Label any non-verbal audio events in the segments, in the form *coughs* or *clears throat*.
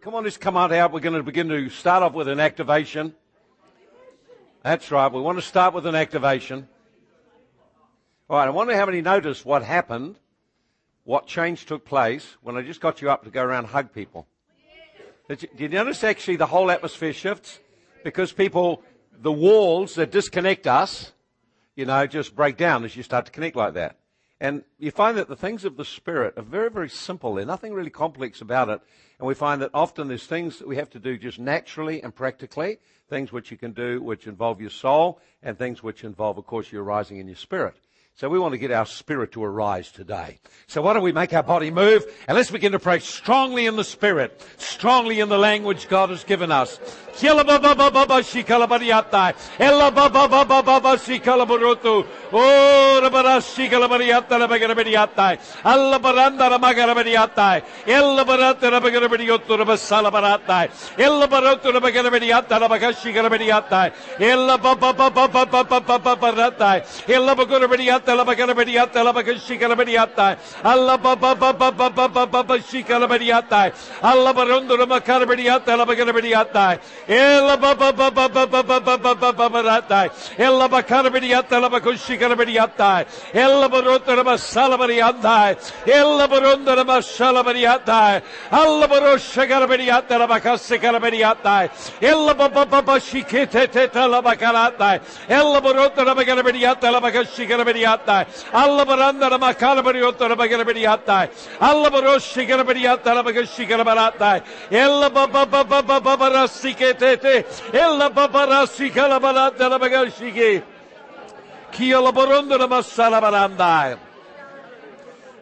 Come on, let's come out out. We're going to begin to start off with an activation. That's right. We want to start with an activation. All right. I wonder how many noticed what happened, what change took place when I just got you up to go around hug people. Did you, did you notice actually the whole atmosphere shifts? Because people, the walls that disconnect us, you know, just break down as you start to connect like that. And you find that the things of the Spirit are very, very simple. There's nothing really complex about it. And we find that often there's things that we have to do just naturally and practically, things which you can do which involve your soul, and things which involve, of course, your rising in your spirit. So we want to get our spirit to arise today. So why don't we make our body move and let's begin to pray strongly in the spirit, strongly in the language God has given us. Oh, Alla Ella barata la. Ella barotto la barata. Ella bagarabariata la bagarabariata la barondo la.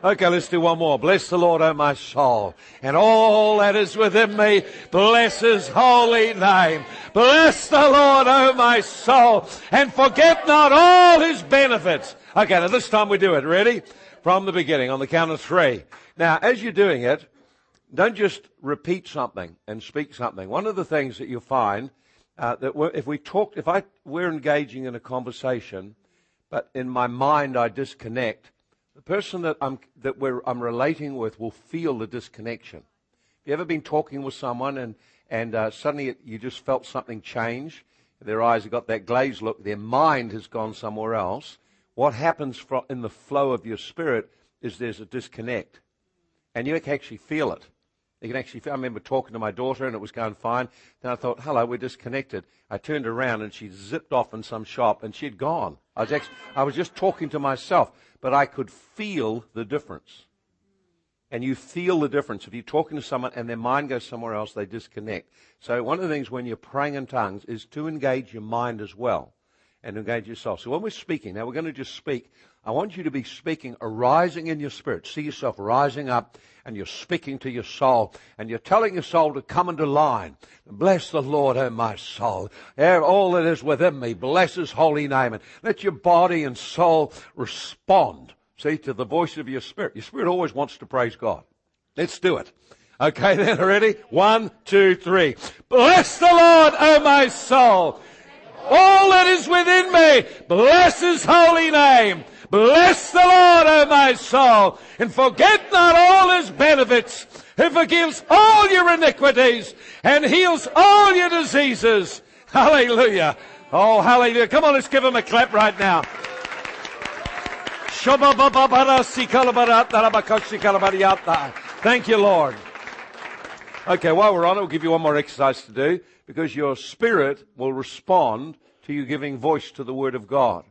Okay, let's do one more. Bless the Lord, O my soul, and all that is within me. Bless His holy name. Bless the Lord, O my soul, and forget not all His benefits. Okay, now this time we do it. Ready? From the beginning, on the count of three. Now, as you're doing it, don't just repeat something and speak something. One of the things that you'll find uh, that if we talk, if I we're engaging in a conversation, but in my mind I disconnect, the person that I'm that we're, I'm relating with will feel the disconnection. Have you ever been talking with someone and and uh, suddenly it, you just felt something change? Their eyes have got that glazed look. Their mind has gone somewhere else. What happens fro- in the flow of your spirit is there's a disconnect, and you can actually feel it. You can actually I remember talking to my daughter and it was going fine. Then I thought, hello, we're disconnected. I turned around and she zipped off in some shop and she'd gone. I was actually, I was just talking to myself, but I could feel the difference. And you feel the difference. If you're talking to someone and their mind goes somewhere else, they disconnect. So one of the things when you're praying in tongues is to engage your mind as well and engage yourself. So when we're speaking, now we're going to just speak. I want you to be speaking, arising in your spirit. See yourself rising up and you're speaking to your soul and you're telling your soul to come into line. Bless the Lord, O my soul. All that is within me, bless his holy name and let your body and soul respond, see, to the voice of your spirit. Your spirit always wants to praise God. Let's do it. Okay then, ready? One, two, three. Bless the Lord, O my soul. All that is within me, bless his holy name. Bless the Lord, O my soul, and forget not all his benefits, who forgives all your iniquities and heals all your diseases. Hallelujah. Oh, hallelujah. Come on, let's give him a clap right now. Thank you, Lord. Okay, while we're on it, we'll give you one more exercise to do because your spirit will respond to you giving voice to the Word of God.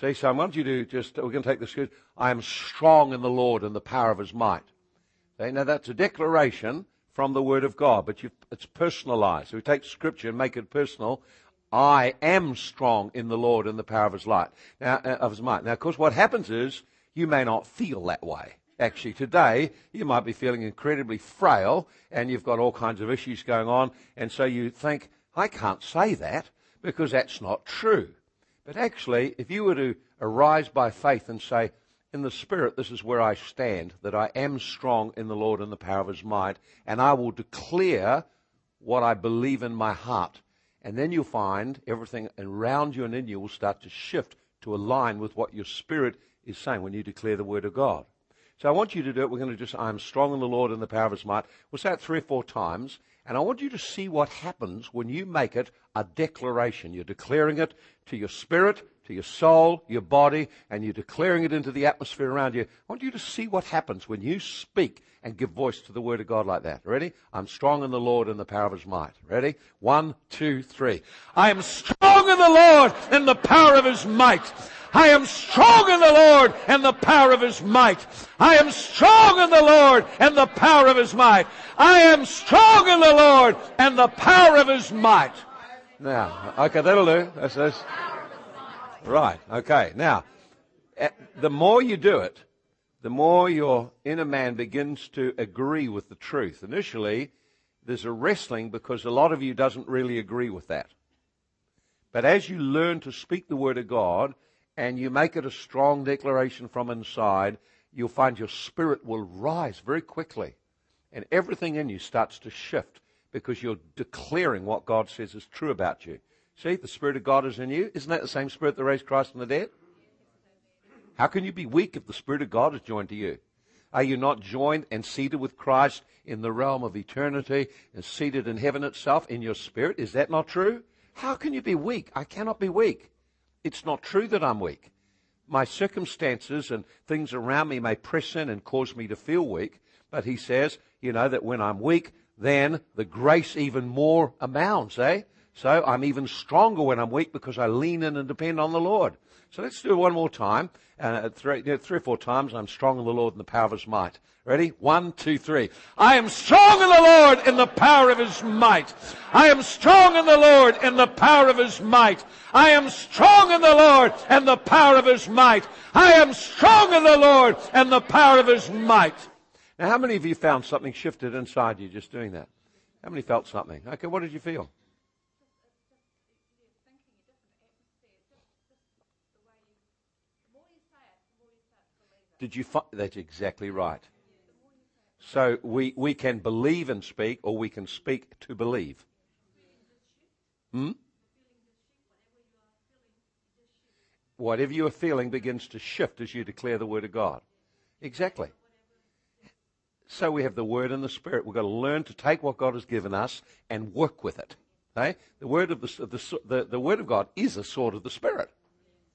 Say, so I want you to just, we're going to take this. I am strong in the Lord and the power of His might. Okay, now that's a declaration from the Word of God, but it's personalized. So we take Scripture and make it personal. I am strong in the Lord and the power of His light. Now, uh, of His might. Now, of course, what happens is you may not feel that way. Actually, today you might be feeling incredibly frail, and you've got all kinds of issues going on, and so you think, I can't say that because that's not true. But actually, if you were to arise by faith and say, in the Spirit, this is where I stand, that I am strong in the Lord and the power of His might, and I will declare what I believe in my heart. And then you'll find everything around you and in you will start to shift to align with what your spirit is saying when you declare the Word of God. So I want you to do it. We're going to just, I'm strong in the Lord and the power of his might. We'll say it three or four times. And I want you to see what happens when you make it a declaration. You're declaring it to your spirit, to your soul, your body, and you're declaring it into the atmosphere around you. I want you to see what happens when you speak and give voice to the word of God like that. Ready? I'm strong in the Lord and the power of his might. Ready? One, two, three. I am strong in the Lord and the power of his might. I am strong in the Lord and the power of his might. I am strong in the Lord and the power of his might. I am strong in the Lord and the power of his might. Now, okay, that'll do. That's, that's, right, okay. Now, eh, the more you do it, the more your inner man begins to agree with the truth. Initially, there's a wrestling because a lot of you doesn't really agree with that. But as you learn to speak the word of God, and you make it a strong declaration from inside, you'll find your spirit will rise very quickly. And everything in you starts to shift because you're declaring what God says is true about you. See, the Spirit of God is in you. Isn't that the same Spirit that raised Christ from the dead? How can you be weak if the Spirit of God is joined to you? Are you not joined and seated with Christ in the realm of eternity and seated in heaven itself in your spirit? Is that not true? How can you be weak? I cannot be weak. It's not true that I'm weak. My circumstances and things around me may press in and cause me to feel weak, but he says, you know, that when I'm weak, then the grace even more amounts, eh? So I'm even stronger when I'm weak because I lean in and depend on the Lord. So let's do it one more time. Uh, three, you know, three or four times. I'm strong in the Lord and the power of his might. Ready? One, two, three. I am strong in the Lord in the power of his might. I am strong in the Lord in the power of his might. I am strong in the Lord and the power of his might. I am strong in the Lord and the power of his might. Now, how many of you found something shifted inside you just doing that? How many felt something? Okay, what did you feel? Did you find that's exactly right? So we, we can believe and speak, or we can speak to believe. Hmm? Whatever you are feeling begins to shift as you declare the Word of God. Exactly. So we have the Word and the Spirit. We've got to learn to take what God has given us and work with it. Okay? The Word of the, the, the, the Word of God is a sword of the Spirit.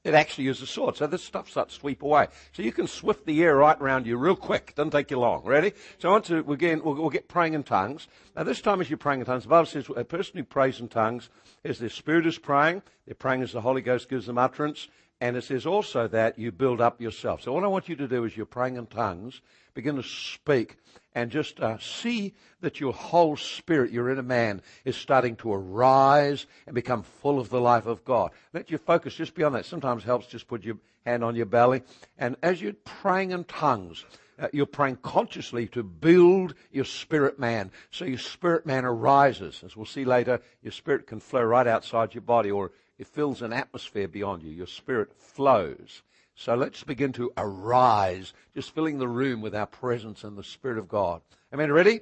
It actually is a sword. So this stuff starts to sweep away. So you can swift the air right around you real quick. Doesn't take you long. Ready? So want to, again, we'll, we'll get praying in tongues. Now this time as you're praying in tongues, the Bible says a person who prays in tongues is their spirit is praying. They're praying as the Holy Ghost gives them utterance. And it says also that you build up yourself. So what I want you to do is you're praying in tongues, begin to speak and just uh, see that your whole spirit, your inner man, is starting to arise and become full of the life of God. Let your focus just be on that. Sometimes helps just put your hand on your belly. And as you're praying in tongues, uh, you're praying consciously to build your spirit man. So your spirit man arises. As we'll see later, your spirit can flow right outside your body or it fills an atmosphere beyond you. Your spirit flows. So let's begin to arise, just filling the room with our presence and the Spirit of God. Amen. Ready?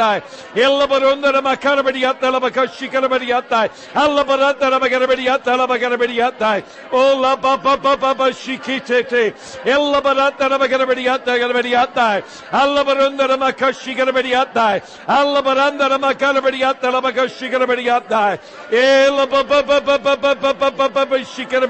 Kova baba shikala bariyata la baka sekala balatai. Ella baba baba bara shikala bariyata. Ella barunda la baba baba baba shikete te te. Ella baba baba baba shikete te te la bakata. Ella baranda la bakara bariyata la bakara bariyata. Alla baranda la makara bariyata la bakara bariyata. Ella baba baba baba baba shikala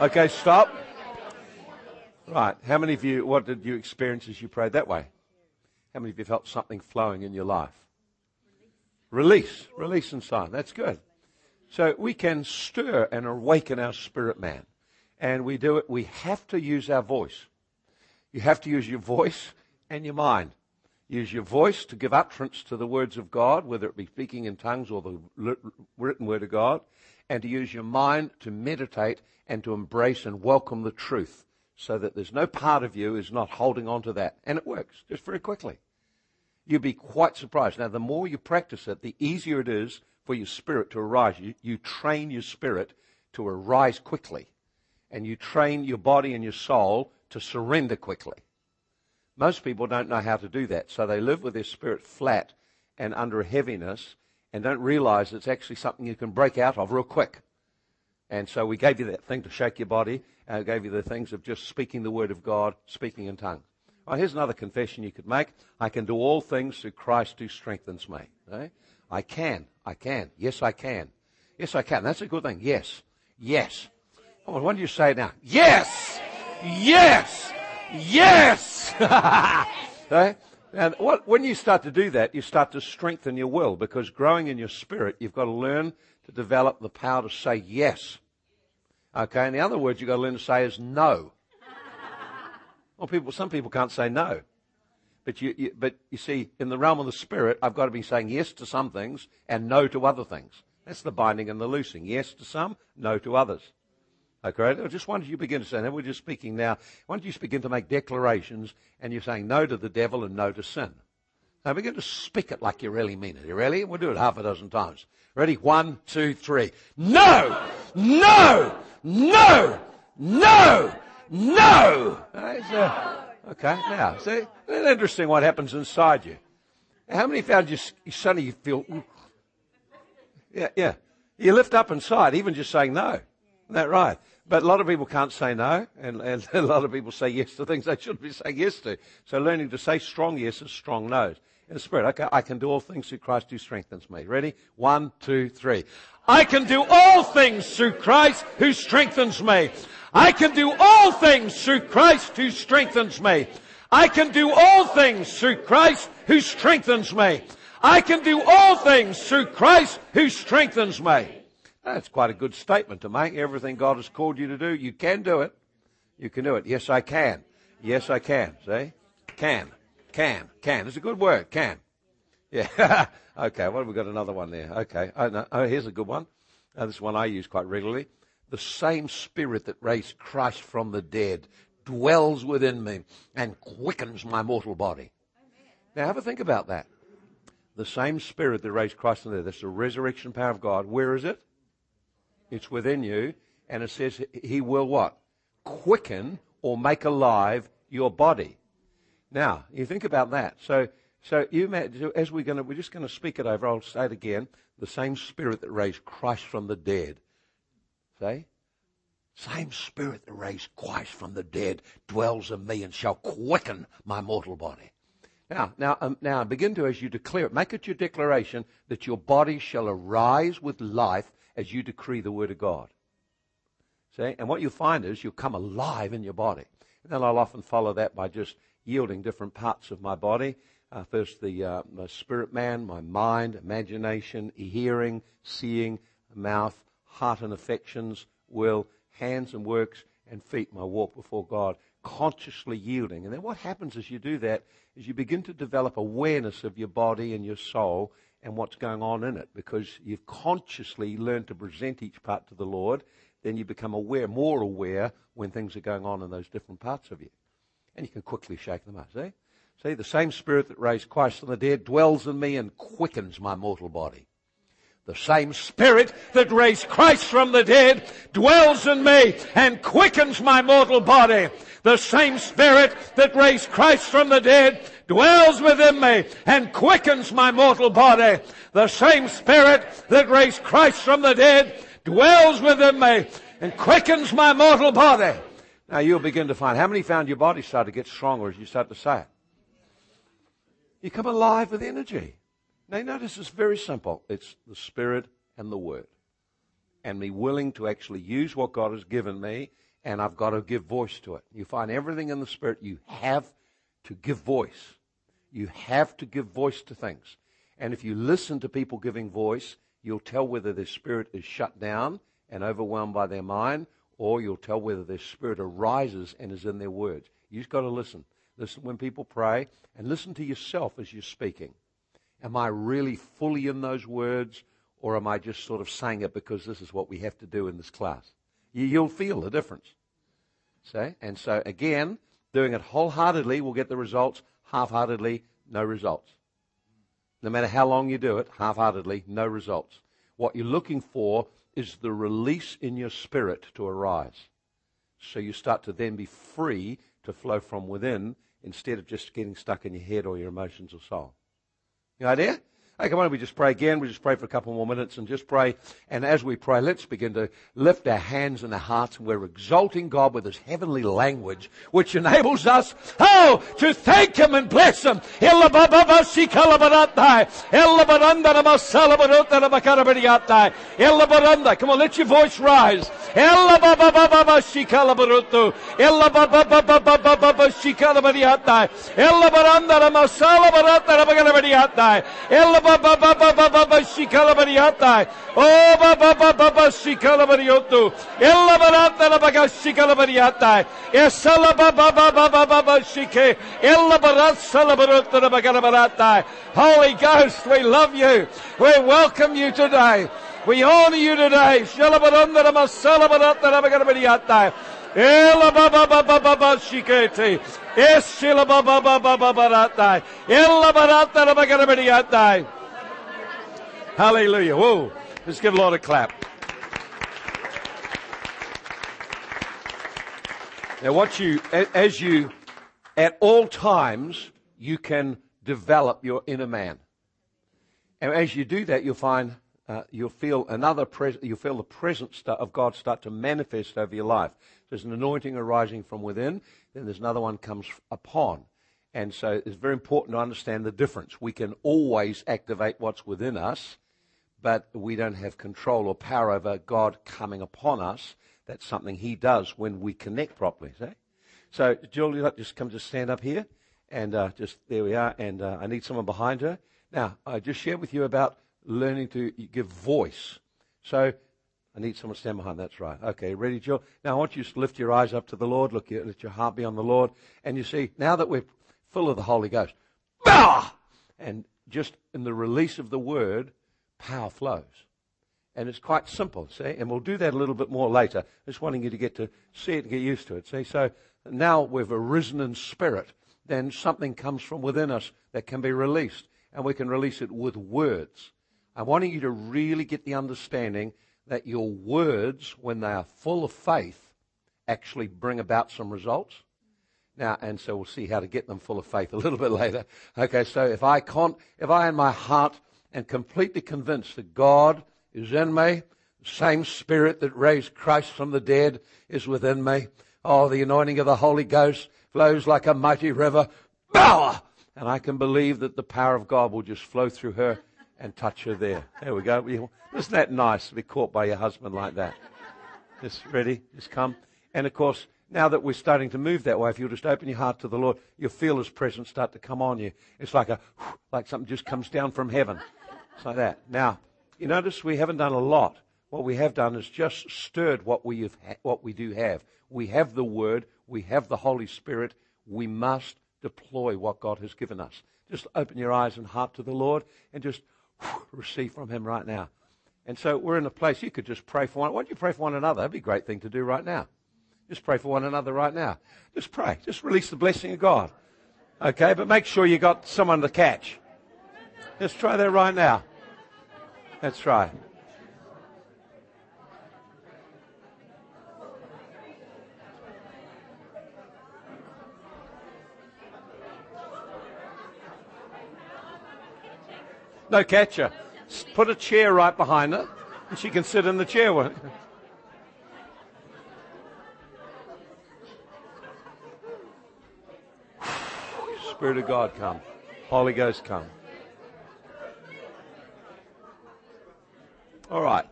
Okay, stop. Right. How many of you, what did you experience as you prayed that way? How many of you felt something flowing in your life? Release. Release and sign. That's good. So we can stir and awaken our spirit man. And we do it. We have to use our voice. You have to use your voice and your mind. Use your voice to give utterance to the words of God, whether it be speaking in tongues or the written word of God, and to use your mind to meditate and to embrace and welcome the truth so that there's no part of you is not holding on to that. And it works just very quickly. You'd be quite surprised. Now, the more you practice it, the easier it is for your spirit to arise. You, you train your spirit to arise quickly, and you train your body and your soul to surrender quickly. Most people don't know how to do that, so they live with their spirit flat and under heaviness and don't realize it's actually something you can break out of real quick. And so we gave you that thing to shake your body, and I gave you the things of just speaking the word of God, speaking in tongues. Well, here's another confession you could make. I can do all things through Christ who strengthens me. Okay? I can. I can. Yes, I can. Yes, I can. That's a good thing. Yes. Yes. Oh, why don't you say now? Yes! Yes! Yes! *laughs* okay? And what, when you start to do that, you start to strengthen your will because growing in your spirit, you've got to learn to develop the power to say yes. Okay, and the other word you've got to learn to say is no. Well, people, some people can't say no. But you, you, but you see, in the realm of the spirit, I've got to be saying yes to some things and no to other things. That's the binding and the loosing. Yes to some, no to others. Okay, I just wanted you to begin to say, now we're just speaking now, why don't you begin to make declarations and you're saying no to the devil and no to sin. Now begin to speak it like you really mean it. You ready? We'll do it half a dozen times. Ready? One, two, three. No! No! No! No! No! Uh, okay, now, see? Isn't it interesting what happens inside you? How many found you, suddenly you feel, yeah, yeah. You lift up inside, even just saying no. Isn't that right? But a lot of people can't say no, and, and *laughs* a lot of people say yes to things they shouldn't be saying yes to. So learning to say strong yeses, strong no's. In the spirit, okay, I can do all things through Christ who strengthens me. Ready? One, two, three. I can do all things through Christ who strengthens me. I can do all things through Christ who strengthens me. I can do all things through Christ who strengthens me. I can do all things through Christ who strengthens me. That's quite a good statement to make. Everything God has called you to do, you can do it. You can do it. Yes, I can. Yes, I can. See? Can. Can. Can. It's a good word. Can. Yeah. *laughs* okay. What have we got? Another one there. Okay. Oh, no. oh here's a good one. Oh, this one I use quite regularly. The same spirit that raised Christ from the dead dwells within me and quickens my mortal body. Now have a think about that. The same spirit that raised Christ from the dead. That's the resurrection power of God. Where is it? It's within you. And it says he will what? Quicken or make alive your body. Now, you think about that. So, so you as we're going to, we're just going to speak it over. I'll say it again. The same spirit that raised Christ from the dead. Say, same spirit that raised Christ from the dead dwells in me and shall quicken my mortal body. Now, now, um, now begin to, as you declare it, make it your declaration that your body shall arise with life as you decree the word of God. See? And what you'll find is you'll come alive in your body. And then I'll often follow that by just yielding different parts of my body. Uh, first, the uh, my spirit man, my mind, imagination, hearing, seeing, mouth, heart and affections, will, hands and works, and feet, my walk before God, consciously yielding. And then what happens as you do that is you begin to develop awareness of your body and your soul and what's going on in it because you've consciously learned to present each part to the Lord. Then you become aware, more aware when things are going on in those different parts of you. And you can quickly shake them up. See? See, the same spirit that raised Christ from the dead dwells in me and quickens my mortal body. The same spirit that raised Christ from the dead dwells in me and quickens my mortal body. The same spirit that raised Christ from the dead dwells within me and quickens my mortal body. The same spirit that raised Christ from the dead dwells within me and quickens my mortal body. Now you'll begin to find how many found your body start to get stronger as you start to say it. You come alive with energy. Now notice it's very simple. It's the Spirit and the Word. And me willing to actually use what God has given me, and I've got to give voice to it. You find everything in the Spirit you have to give voice. You have to give voice to things. And if you listen to people giving voice, you'll tell whether their spirit is shut down and overwhelmed by their mind, or you'll tell whether their spirit arises and is in their words. You've got to listen. listen when people pray, and listen to yourself as you're speaking. Am I really fully in those words, or am I just sort of saying it because this is what we have to do in this class? You, you'll feel the difference. See? And so, again, doing it wholeheartedly will get the results, half heartedly, no results. No matter how long you do it, half heartedly, no results. What you're looking for is the release in your spirit to arise. So you start to then be free to flow from within instead of just getting stuck in your head or your emotions or soul. You idea? Hey, come on, we just pray again. We just pray for a couple more minutes and just pray. And as we pray, let's begin to lift our hands and our hearts and we're exalting God with His heavenly language, which enables us, oh, to thank Him and bless Him. Come on, let your voice rise. Oh, ba ba ba ba ba ba shikalabariata. Oh ba ba ba ba ba shikalabarioto. Ella barata la baga shikalabariata. Esala ba ba ba ba ba ba ba shike. Ella barat salabarota la baga barata. Holy Ghost, we love you. We welcome you today. We honor you today. Shalabaranda la masala barata la baga barata. Ela ba ba ba ba ba ba shikete. Esila ba ba ba ba ba barata. Barata. Hallelujah. Whoa. Let's give a lot of clap. Now, what you, as you, at all times, you can develop your inner man. And as you do that, you'll find, uh, you'll feel another, pres- you'll feel the presence of God start to manifest over your life. There's an anointing arising from within, then there's another one comes upon. And so it's very important to understand the difference. We can always activate what's within us, but we don't have control or power over God coming upon us. That's something He does when we connect properly. See? So, Julie, just come to stand up here, and uh, just there we are. And uh, I need someone behind her. Now, I just shared with you about learning to give voice. So, I need someone to stand behind. That's right. Okay, ready, Jill? Now, I want you to lift your eyes up to the Lord. Look, let your heart be on the Lord. And you see, now that we're full of the Holy Ghost, bah! and just in the release of the word, power flows. And it's quite simple, see? And we'll do that a little bit more later. Just wanting you to get to see it and get used to it, see? So now we've arisen in spirit. Then something comes from within us that can be released. And we can release it with words. I'm wanting you to really get the understanding that your words, when they are full of faith, actually bring about some results. Now, and so we'll see how to get them full of faith a little bit later. Okay, so if I can't, if I in my heart and completely convinced that God is in me. The same spirit that raised Christ from the dead is within me. Oh, the anointing of the Holy Ghost flows like a mighty river. Power! And I can believe that the power of God will just flow through her and touch her there. There we go. Isn't that nice to be caught by your husband like that? Just ready? Just come. And of course, now that we're starting to move that way, if you'll just open your heart to the Lord, you'll feel His presence start to come on you. It's like a, like something just comes down from heaven. It's like that. Now, you notice we haven't done a lot. What we have done is just stirred what we, have, what we do have. We have the Word. We have the Holy Spirit. We must deploy what God has given us. Just open your eyes and heart to the Lord and just receive from Him right now. And so we're in a place you could just pray for one. Why don't you pray for one another? That'd be a great thing to do right now. Just pray for one another right now. Just pray. Just release the blessing of God. Okay, but make sure you got someone to catch. Let's try that right now. Let's try. No catcher. Put a chair right behind her, and she can sit in the chair. With Spirit of God, come. Holy Ghost, come. All right.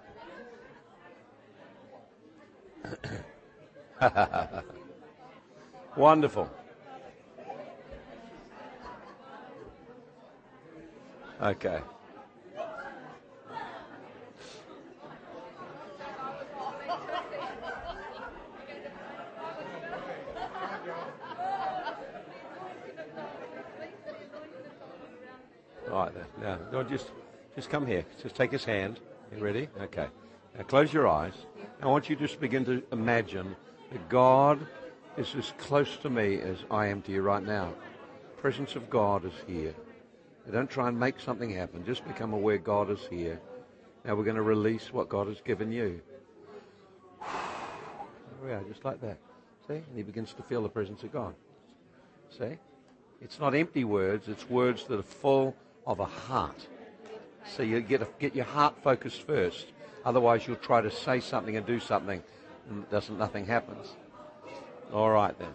*coughs* Wonderful. Okay. All right, now, no, just, just come here. Just take his hand. You ready? Okay. Now close your eyes. I want you to just begin to imagine that God is as close to me as I am to you right now. The presence of God is here. Don't try and make something happen. Just become aware God is here. Now we're going to release what God has given you. *sighs* There we are, just like that. See? And he begins to feel the presence of God. See? It's not empty words, it's words that are full of a heart. So you get, a, get your heart focused first. Otherwise, you'll try to say something and do something, and doesn't nothing happens. All right then.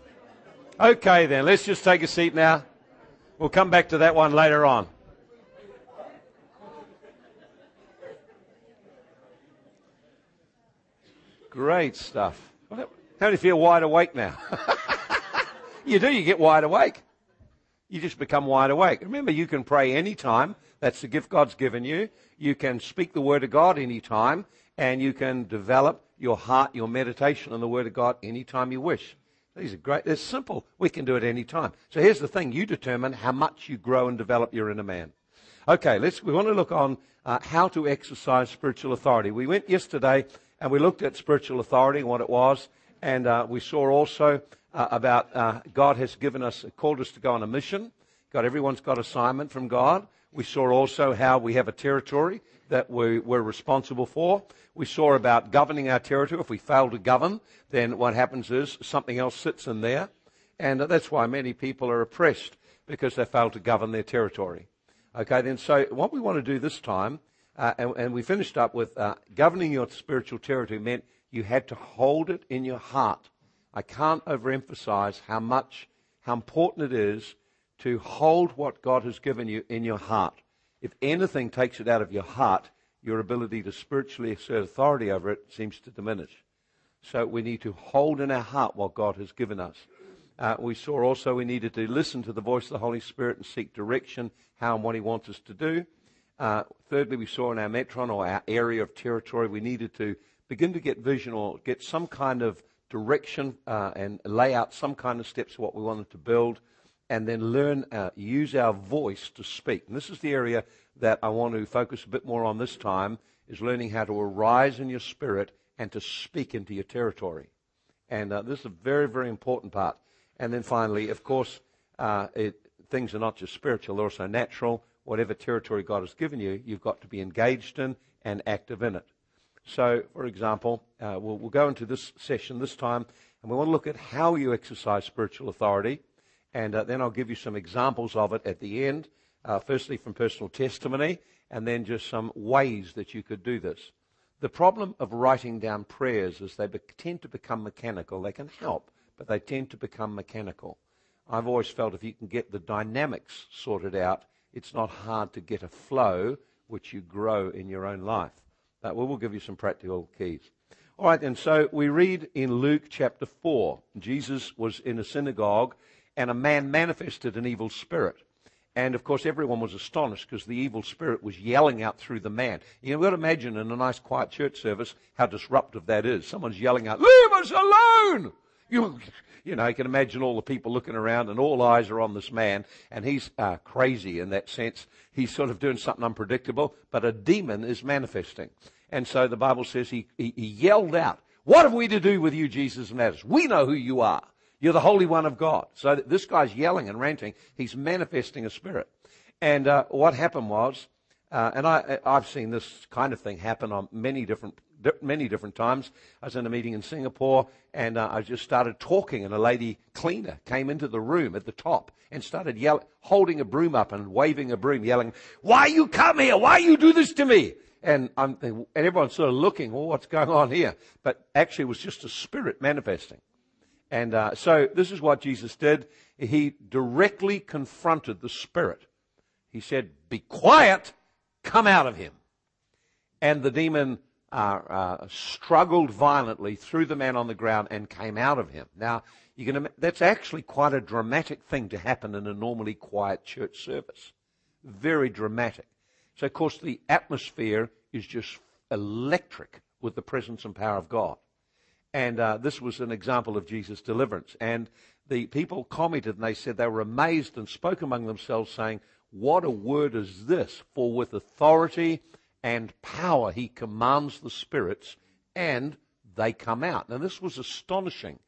Okay then, let's just take a seat now. We'll come back to that one later on. Great stuff. How do you feel wide awake now? *laughs* you do, you get wide awake. You just become wide awake. Remember, you can pray anytime. That's the gift God's given you. You can speak the Word of God anytime, and you can develop your heart, your meditation on the Word of God anytime you wish. These are great. It's simple. We can do it any time. So here's the thing. You determine how much you grow and develop your inner man. Okay, let's, we want to look on uh, how to exercise spiritual authority. We went yesterday and we looked at spiritual authority and what it was. And uh, we saw also uh, about uh, God has given us, called us to go on a mission. God, everyone's got assignment from God. We saw also how we have a territory that we, we're responsible for. We saw about governing our territory. If we fail to govern, then what happens is something else sits in there. And that's why many people are oppressed because they fail to govern their territory. Okay, then so what we want to do this time, uh, and, and, we finished up with uh, governing your spiritual territory meant you had to hold it in your heart. I can't overemphasize how much, how important it is to hold what God has given you in your heart. If anything takes it out of your heart, your ability to spiritually assert authority over it seems to diminish. So we need to hold in our heart what God has given us. Uh, we saw also we needed to listen to the voice of the Holy Spirit and seek direction, how and what He wants us to do. Uh, thirdly, we saw in our metron or our area of territory, we needed to begin to get vision or get some kind of direction uh, and lay out some kind of steps what we wanted to build, and then learn, uh, use our voice to speak. And this is the area that I want to focus a bit more on this time, is learning how to arise in your spirit and to speak into your territory. And uh, this is a very, very important part. And then finally, of course, uh, it, things are not just spiritual, they're also natural. Whatever territory God has given you, you've got to be engaged in and active in it. So, for example, uh, we'll, we'll, go into this session this time, and we want to look at how you exercise spiritual authority, and uh, then I'll give you some examples of it at the end. Uh, firstly, from personal testimony, and then just some ways that you could do this. The problem of writing down prayers is they be- tend to become mechanical. They can help, but they tend to become mechanical. I've always felt if you can get the dynamics sorted out, it's not hard to get a flow which you grow in your own life. Uh, we will give you some practical keys. All right, and so we read in Luke chapter 4. Jesus was in a synagogue, and a man manifested an evil spirit. And of course, everyone was astonished because the evil spirit was yelling out through the man. You've got to imagine in a nice, quiet church service how disruptive that is. Someone's yelling out, Leave us alone! You, *laughs* you know, you can imagine all the people looking around and all eyes are on this man, and he's uh, crazy in that sense. He's sort of doing something unpredictable, but a demon is manifesting. And so the Bible says he, he, he yelled out, What have we to do with you, Jesus of Nazareth? We know who you are. You're the Holy One of God. So this guy's yelling and ranting. He's manifesting a spirit. And uh, what happened was, uh, and I, I've seen this kind of thing happen on many different many different times. I was in a meeting in Singapore and uh, I just started talking and a lady cleaner came into the room at the top and started yelling, holding a broom up and waving a broom, yelling, why you come here? Why you do this to me? And, and everyone's sort of looking, well, what's going on here? But actually, it was just a spirit manifesting. And uh, so this is what Jesus did. He directly confronted the spirit. He said, Be quiet, come out of him. And the demon uh, uh, struggled violently threw the man on the ground and came out of him. Now, you can, that's actually quite a dramatic thing to happen in a normally quiet church service. Very dramatic. So, of course, the atmosphere is just electric with the presence and power of God. And uh, this was an example of Jesus' deliverance. And the people commented and they said they were amazed and spoke among themselves, saying, What a word is this? For with authority and power he commands the spirits, and they come out. Now, this was astonishing.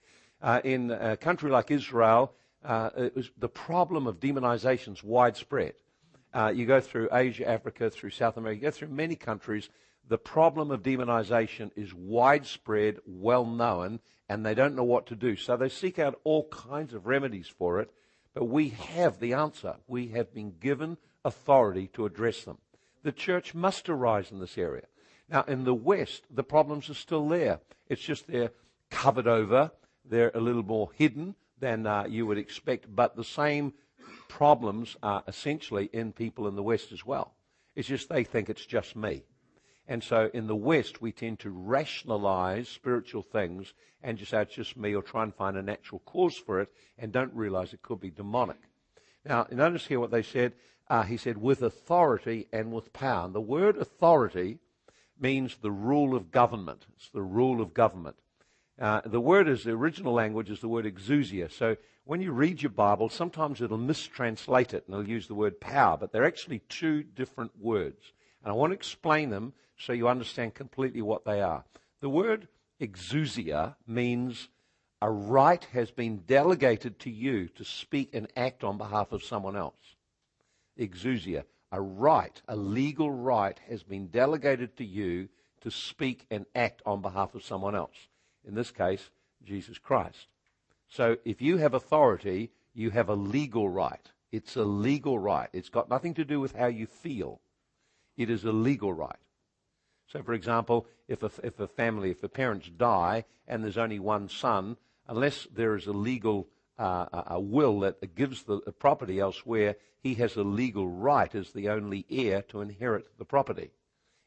Uh, in a country like Israel, uh, the problem of demonization is widespread. Uh, you go through Asia, Africa, through South America, you go through many countries. The problem of demonization is widespread, well known, and they don't know what to do. So they seek out all kinds of remedies for it, but we have the answer. We have been given authority to address them. The church must arise in this area. Now, in the West, the problems are still there. It's just they're covered over, they're a little more hidden than uh, you would expect, but the same problems are essentially in people in the West as well. It's just they think it's just me. And so in the West, we tend to rationalize spiritual things and just say it's just me or try and find a natural cause for it and don't realize it could be demonic. Now, notice here what they said. Uh, he said, with authority and with power. And the word authority means the rule of government. It's the rule of government. Uh, the word is, the original language is the word exousia. So when you read your Bible, sometimes it'll mistranslate it and it'll use the word power, but they're actually two different words. And I want to explain them so you understand completely what they are. The word exousia means a right has been delegated to you to speak and act on behalf of someone else. Exousia, a right, a legal right has been delegated to you to speak and act on behalf of someone else. In this case, Jesus Christ. So if you have authority, you have a legal right. It's a legal right. It's got nothing to do with how you feel. It is a legal right. So, for example, if a, if a family, if the parents die and there's only one son, unless there is a legal uh, a will that gives the property elsewhere, he has a legal right as the only heir to inherit the property.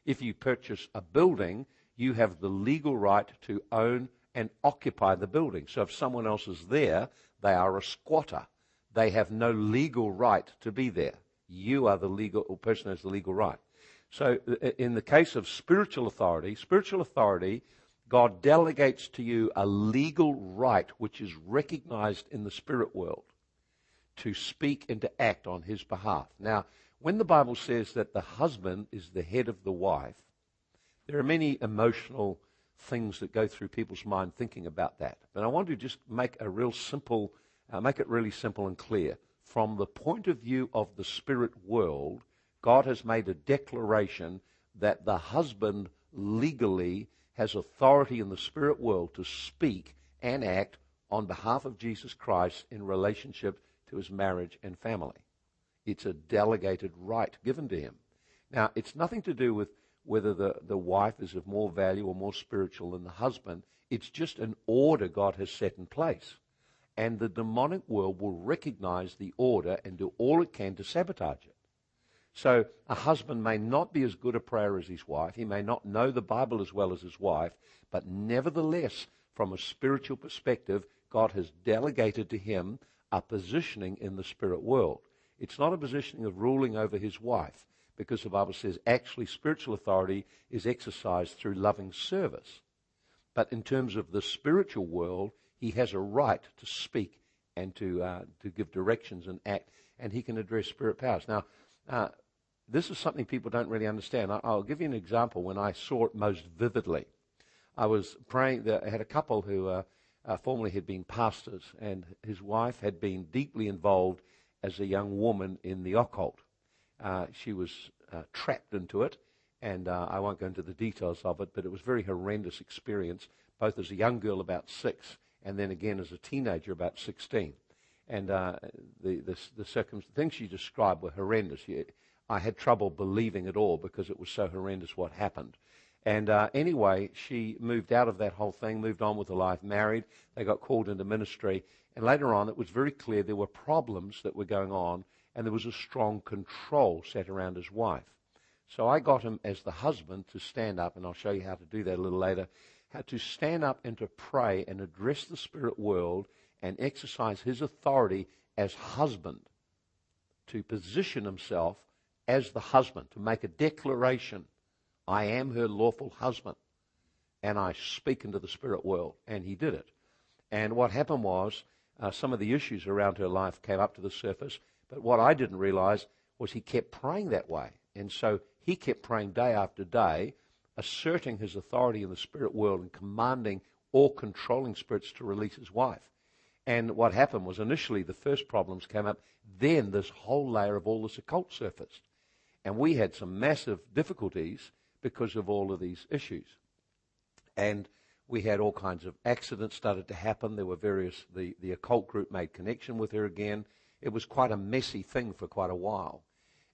If you purchase a building, you have the legal right to own and occupy the building. So if someone else is there, they are a squatter. They have no legal right to be there. You are the legal person who has the legal right. So in the case of spiritual authority, spiritual authority, God delegates to you a legal right which is recognized in the spirit world to speak and to act on his behalf. Now, when the Bible says that the husband is the head of the wife, there are many emotional things that go through people's mind thinking about that. But I want to just make a real simple, uh, make it really simple and clear. From the point of view of the spirit world, God has made a declaration that the husband legally has authority in the spirit world to speak and act on behalf of Jesus Christ in relationship to his marriage and family. It's a delegated right given to him. Now, it's nothing to do with whether the, the wife is of more value or more spiritual than the husband. It's just an order God has set in place. And the demonic world will recognize the order and do all it can to sabotage it. So a husband may not be as good a prayer as his wife. He may not know the Bible as well as his wife. But nevertheless, from a spiritual perspective, God has delegated to him a positioning in the spirit world. It's not a positioning of ruling over his wife, because the Bible says actually spiritual authority is exercised through loving service. But in terms of the spiritual world, he has a right to speak and to, uh, to give directions and act, and he can address spirit powers. Now, uh, this is something people don't really understand. I'll give you an example when I saw it most vividly. I was praying, that I had a couple who uh, uh, formerly had been pastors, and his wife had been deeply involved as a young woman in the occult. Uh, she was uh, trapped into it, and uh, I won't go into the details of it, but it was a very horrendous experience, both as a young girl about six, and then again as a teenager about 16 and uh, the, the, the circum- things she described were horrendous. I had trouble believing it all because it was so horrendous what happened. And uh, anyway, she moved out of that whole thing, moved on with her life, married. They got called into ministry. And later on, it was very clear there were problems that were going on, and there was a strong control set around his wife. So I got him as the husband to stand up, and I'll show you how to do that a little later, how to stand up and to pray and address the spirit world and exercise his authority as husband to position himself as the husband, to make a declaration I am her lawful husband. And I speak into the spirit world. And he did it. And what happened was uh, some of the issues around her life came up to the surface. But what I didn't realize was he kept praying that way. And so he kept praying day after day, asserting his authority in the spirit world and commanding all controlling spirits to release his wife. And what happened was initially the first problems came up, then this whole layer of all this occult surfaced. And we had some massive difficulties because of all of these issues. And we had all kinds of accidents started to happen. There were various, the, the occult group made connection with her again. It was quite a messy thing for quite a while.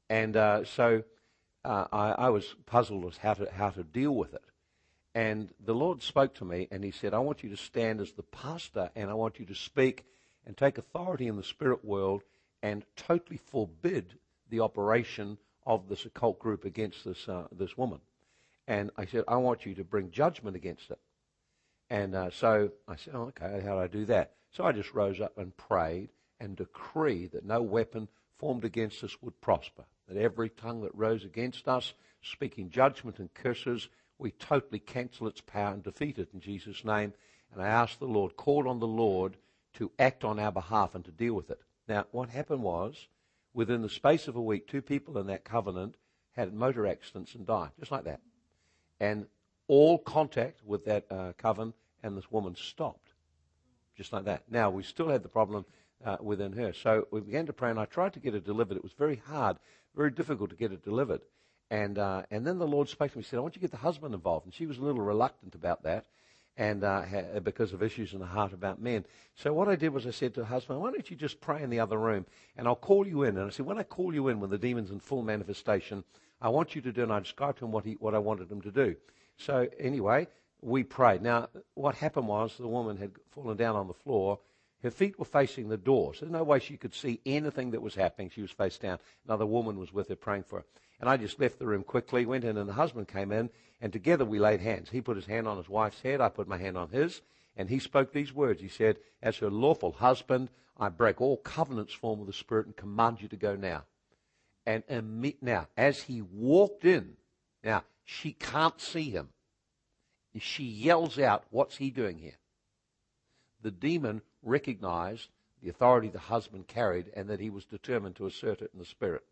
And uh, so uh, I, I was puzzled as how to, how to deal with it. And the Lord spoke to me and He said, I want you to stand as the pastor and I want you to speak and take authority in the spirit world and totally forbid the operation of this occult group against this, uh, this woman. And I said, I want you to bring judgment against it. And uh, so I said, oh, okay, how do I do that? So I just rose up and prayed and decreed that no weapon formed against us would prosper, that every tongue that rose against us, speaking judgment and curses, we totally cancel its power and defeat it in Jesus' name. And I asked the Lord, called on the Lord to act on our behalf and to deal with it. Now, what happened was, within the space of a week, two people in that covenant had motor accidents and died, just like that. And all contact with that uh, coven and this woman stopped, just like that. Now, we still had the problem uh, within her. So we began to pray, and I tried to get it delivered. It was very hard, very difficult to get it delivered. And, uh, and then the Lord spoke to me and said, I want you to get the husband involved. And she was a little reluctant about that and uh, ha- because of issues in the heart about men. So what I did was I said to the husband, why don't you just pray in the other room and I'll call you in. And I said, when I call you in, when the demon's in full manifestation, I want you to do, and I described to him what, he, what I wanted him to do. So anyway, we prayed. Now, what happened was the woman had fallen down on the floor. Her feet were facing the door, so there's no way she could see anything that was happening. She was face down. Another woman was with her praying for her. And I just left the room quickly, went in, and the husband came in, and together we laid hands. He put his hand on his wife's head, I put my hand on his, and he spoke these words. He said, As her lawful husband, I break all covenants formed with the Spirit and command you to go now. And now, as he walked in, now, she can't see him. She yells out, What's he doing here? The demon recognized the authority the husband carried and that he was determined to assert it in the spirit.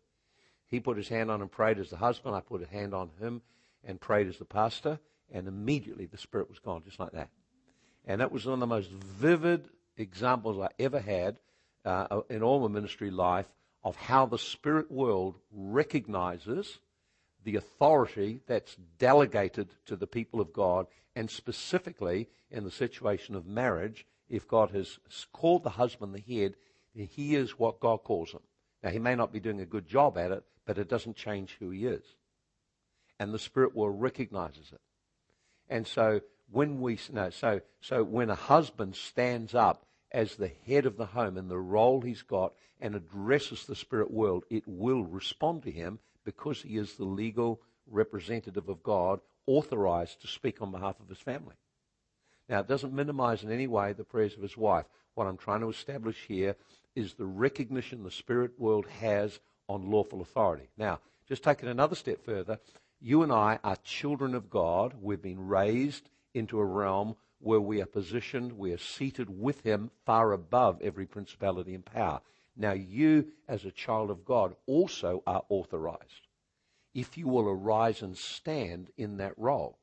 He put his hand on and prayed as the husband. I put a hand on him and prayed as the pastor. And immediately the spirit was gone, just like that. And that was one of the most vivid examples I ever had uh, in all my ministry life of how the spirit world recognizes the authority that's delegated to the people of God, and specifically in the situation of marriage, if God has called the husband the head, he is what God calls him. Now, he may not be doing a good job at it, but it doesn't change who he is. And the spirit world recognizes it. And so when we no, so so when a husband stands up as the head of the home and the role he's got and addresses the spirit world, it will respond to him because he is the legal representative of God, authorized to speak on behalf of his family. Now, it doesn't minimize in any way the prayers of his wife. What I'm trying to establish here is the recognition the spirit world has on lawful authority. Now, just taking another step further, you and I are children of God. We've been raised into a realm where we are positioned, we are seated with Him far above every principality and power. Now, you, as a child of God, also are authorized. If you will arise and stand in that role.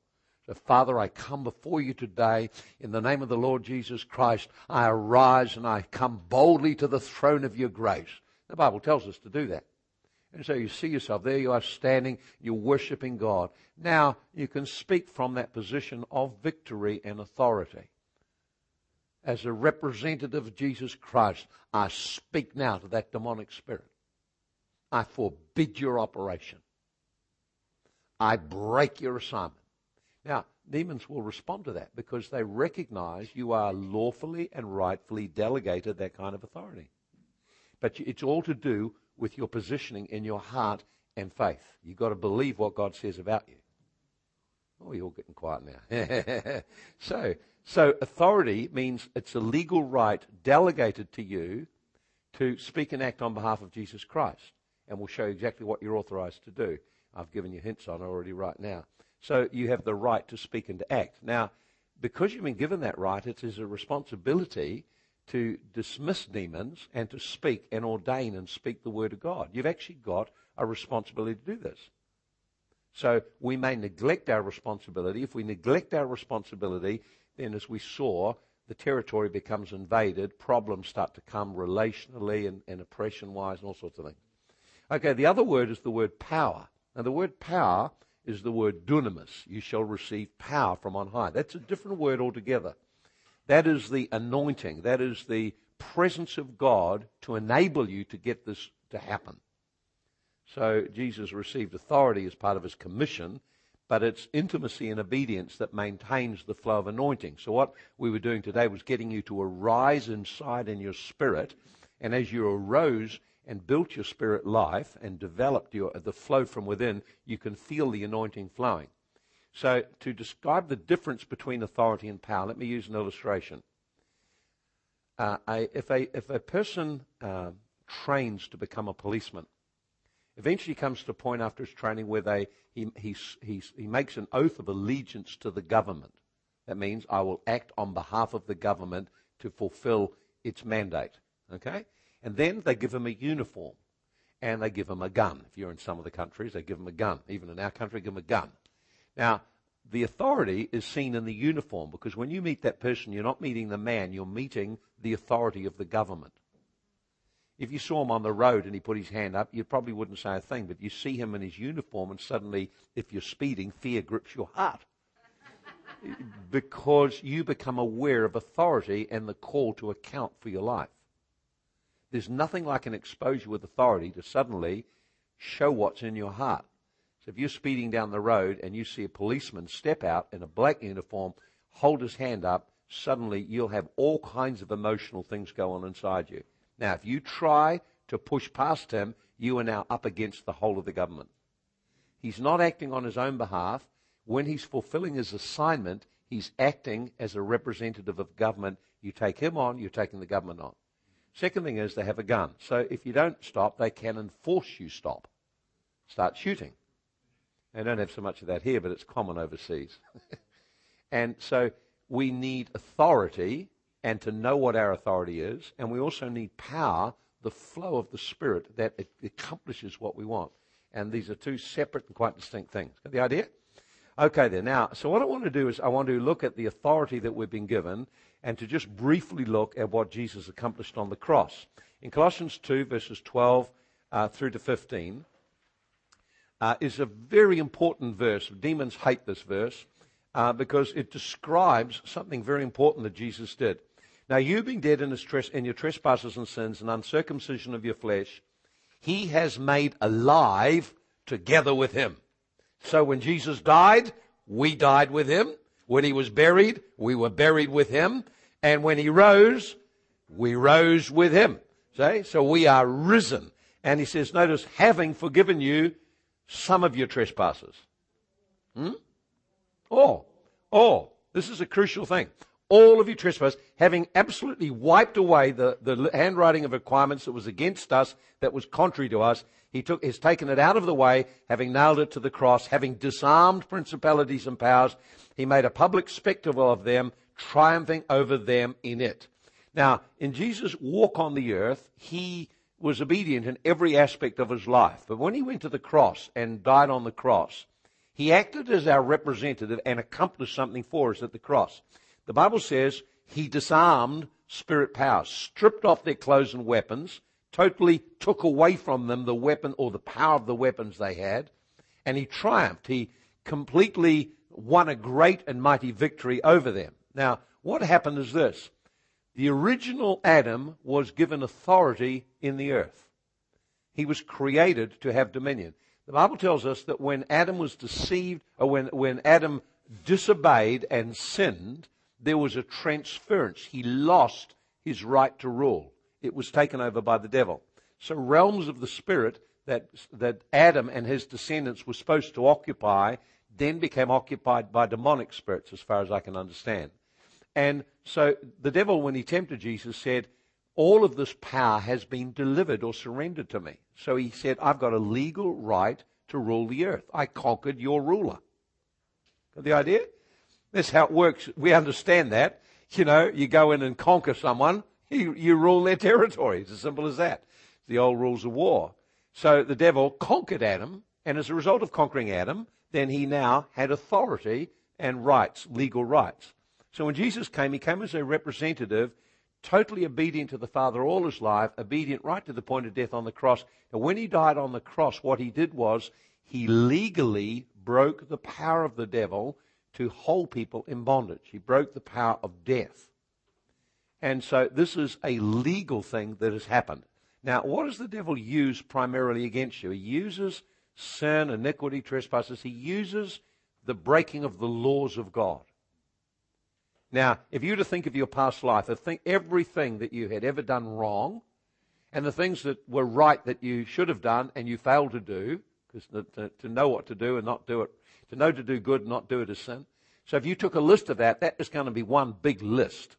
So, Father, I come before you today in the name of the Lord Jesus Christ. I arise and I come boldly to the throne of your grace. The Bible tells us to do that. And so you see yourself, there you are standing, you're worshiping God. Now you can speak from that position of victory and authority. As a representative of Jesus Christ, I speak now to that demonic spirit. I forbid your operation. I break your assignment. Now, demons will respond to that because they recognize you are lawfully and rightfully delegated that kind of authority. But it's all to do with your positioning in your heart and faith. You've got to believe what God says about you. Oh, you're all getting quiet now. *laughs* so, so authority means it's a legal right delegated to you to speak and act on behalf of Jesus Christ. And we'll show you exactly what you're authorized to do. I've given you hints on already right now. So you have the right to speak and to act. Now, because you've been given that right, it is a responsibility to dismiss demons and to speak and ordain and speak the word of God. You've actually got a responsibility to do this. So we may neglect our responsibility. If we neglect our responsibility, then as we saw, the territory becomes invaded, problems start to come relationally and, and oppression wise and all sorts of things. Okay, the other word is the word power. Now, the word power is the word dunamis. You shall receive power from on high. That's a different word altogether. That is the anointing. That is the presence of God to enable you to get this to happen. So Jesus received authority as part of his commission, but it's intimacy and obedience that maintains the flow of anointing. So what we were doing today was getting you to arise inside in your spirit, and as you arose and built your spirit life and developed your, the flow from within, you can feel the anointing flowing. So, to describe the difference between authority and power, let me use an illustration. Uh, I, if, a, if a person uh, trains to become a policeman, eventually comes to a point after his training where they, he, he, he, he makes an oath of allegiance to the government. That means I will act on behalf of the government to fulfill its mandate. Okay? And then they give him a uniform and they give him a gun. If you're in some of the countries, they give him a gun. Even in our country, give him a gun. Now, the authority is seen in the uniform because when you meet that person, you're not meeting the man, you're meeting the authority of the government. If you saw him on the road and he put his hand up, you probably wouldn't say a thing, but you see him in his uniform and suddenly, if you're speeding, fear grips your heart. *laughs* because you become aware of authority and the call to account for your life. There's nothing like an exposure with authority to suddenly show what's in your heart. So if you're speeding down the road and you see a policeman step out in a black uniform, hold his hand up, suddenly you'll have all kinds of emotional things go on inside you. Now, if you try to push past him, you are now up against the whole of the government. He's not acting on his own behalf. When he's fulfilling his assignment, he's acting as a representative of government. You take him on, you're taking the government on. Second thing is they have a gun. So if you don't stop, they can enforce you stop. Start shooting. They don't have so much of that here, but it's common overseas. *laughs* and so we need authority and to know what our authority is, and we also need power, the flow of the Spirit that accomplishes what we want. And these are two separate and quite distinct things. Got the idea? Okay, then. Now, so what I want to do is I want to look at the authority that we've been given and to just briefly look at what Jesus accomplished on the cross. In Colossians 2, verses 12 uh, through to 15, uh, is a very important verse. Demons hate this verse uh, because it describes something very important that Jesus did. Now, you being dead in, tres- in your trespasses and sins and uncircumcision of your flesh, he has made alive together with him. So when Jesus died, we died with him. When he was buried, we were buried with him. And when he rose, we rose with him. See? So we are risen. And he says, notice, having forgiven you some of your trespasses. Hmm? All. All. This is a crucial thing. All of your trespasses, having absolutely wiped away the, the handwriting of requirements that was against us, that was contrary to us, he took, has taken it out of the way, having nailed it to the cross, having disarmed principalities and powers, he made a public spectacle of them, triumphing over them in it. Now, in Jesus' walk on the earth, he was obedient in every aspect of his life. But when he went to the cross and died on the cross, he acted as our representative and accomplished something for us at the cross. The Bible says he disarmed spirit powers, stripped off their clothes and weapons, totally took away from them the weapon or the power of the weapons they had, and he triumphed. He completely won a great and mighty victory over them. Now, what happened is this. The original Adam was given authority in the earth. He was created to have dominion. The Bible tells us that when Adam was deceived, or when, when Adam disobeyed and sinned, there was a transference. He lost his right to rule. It was taken over by the devil. So realms of the spirit that, that Adam and his descendants were supposed to occupy then became occupied by demonic spirits, as far as I can understand. And so the devil, when he tempted Jesus, said, All of this power has been delivered or surrendered to me. So he said, I've got a legal right to rule the earth. I conquered your ruler. Got the idea? That's how it works. We understand that. You know, you go in and conquer someone, *laughs* you, you rule their territory. It's as simple as that. the old rules of war. So the devil conquered Adam, and as a result of conquering Adam, then he now had authority and rights, legal rights. So when Jesus came, he came as a representative, totally obedient to the Father all his life, obedient right to the point of death on the cross. And when he died on the cross, what he did was he legally broke the power of the devil to hold people in bondage. He broke the power of death. And so this is a legal thing that has happened. Now, what does the devil use primarily against you? He uses sin, iniquity, trespasses. He uses the breaking of the laws of God. Now, if you were to think of your past life, everything that you had ever done wrong, and the things that were right that you should have done and you failed to do, because to, to, know what to do and not do it, to know to do good and not do it is sin. So if you took a list of that, that is going to be one big list.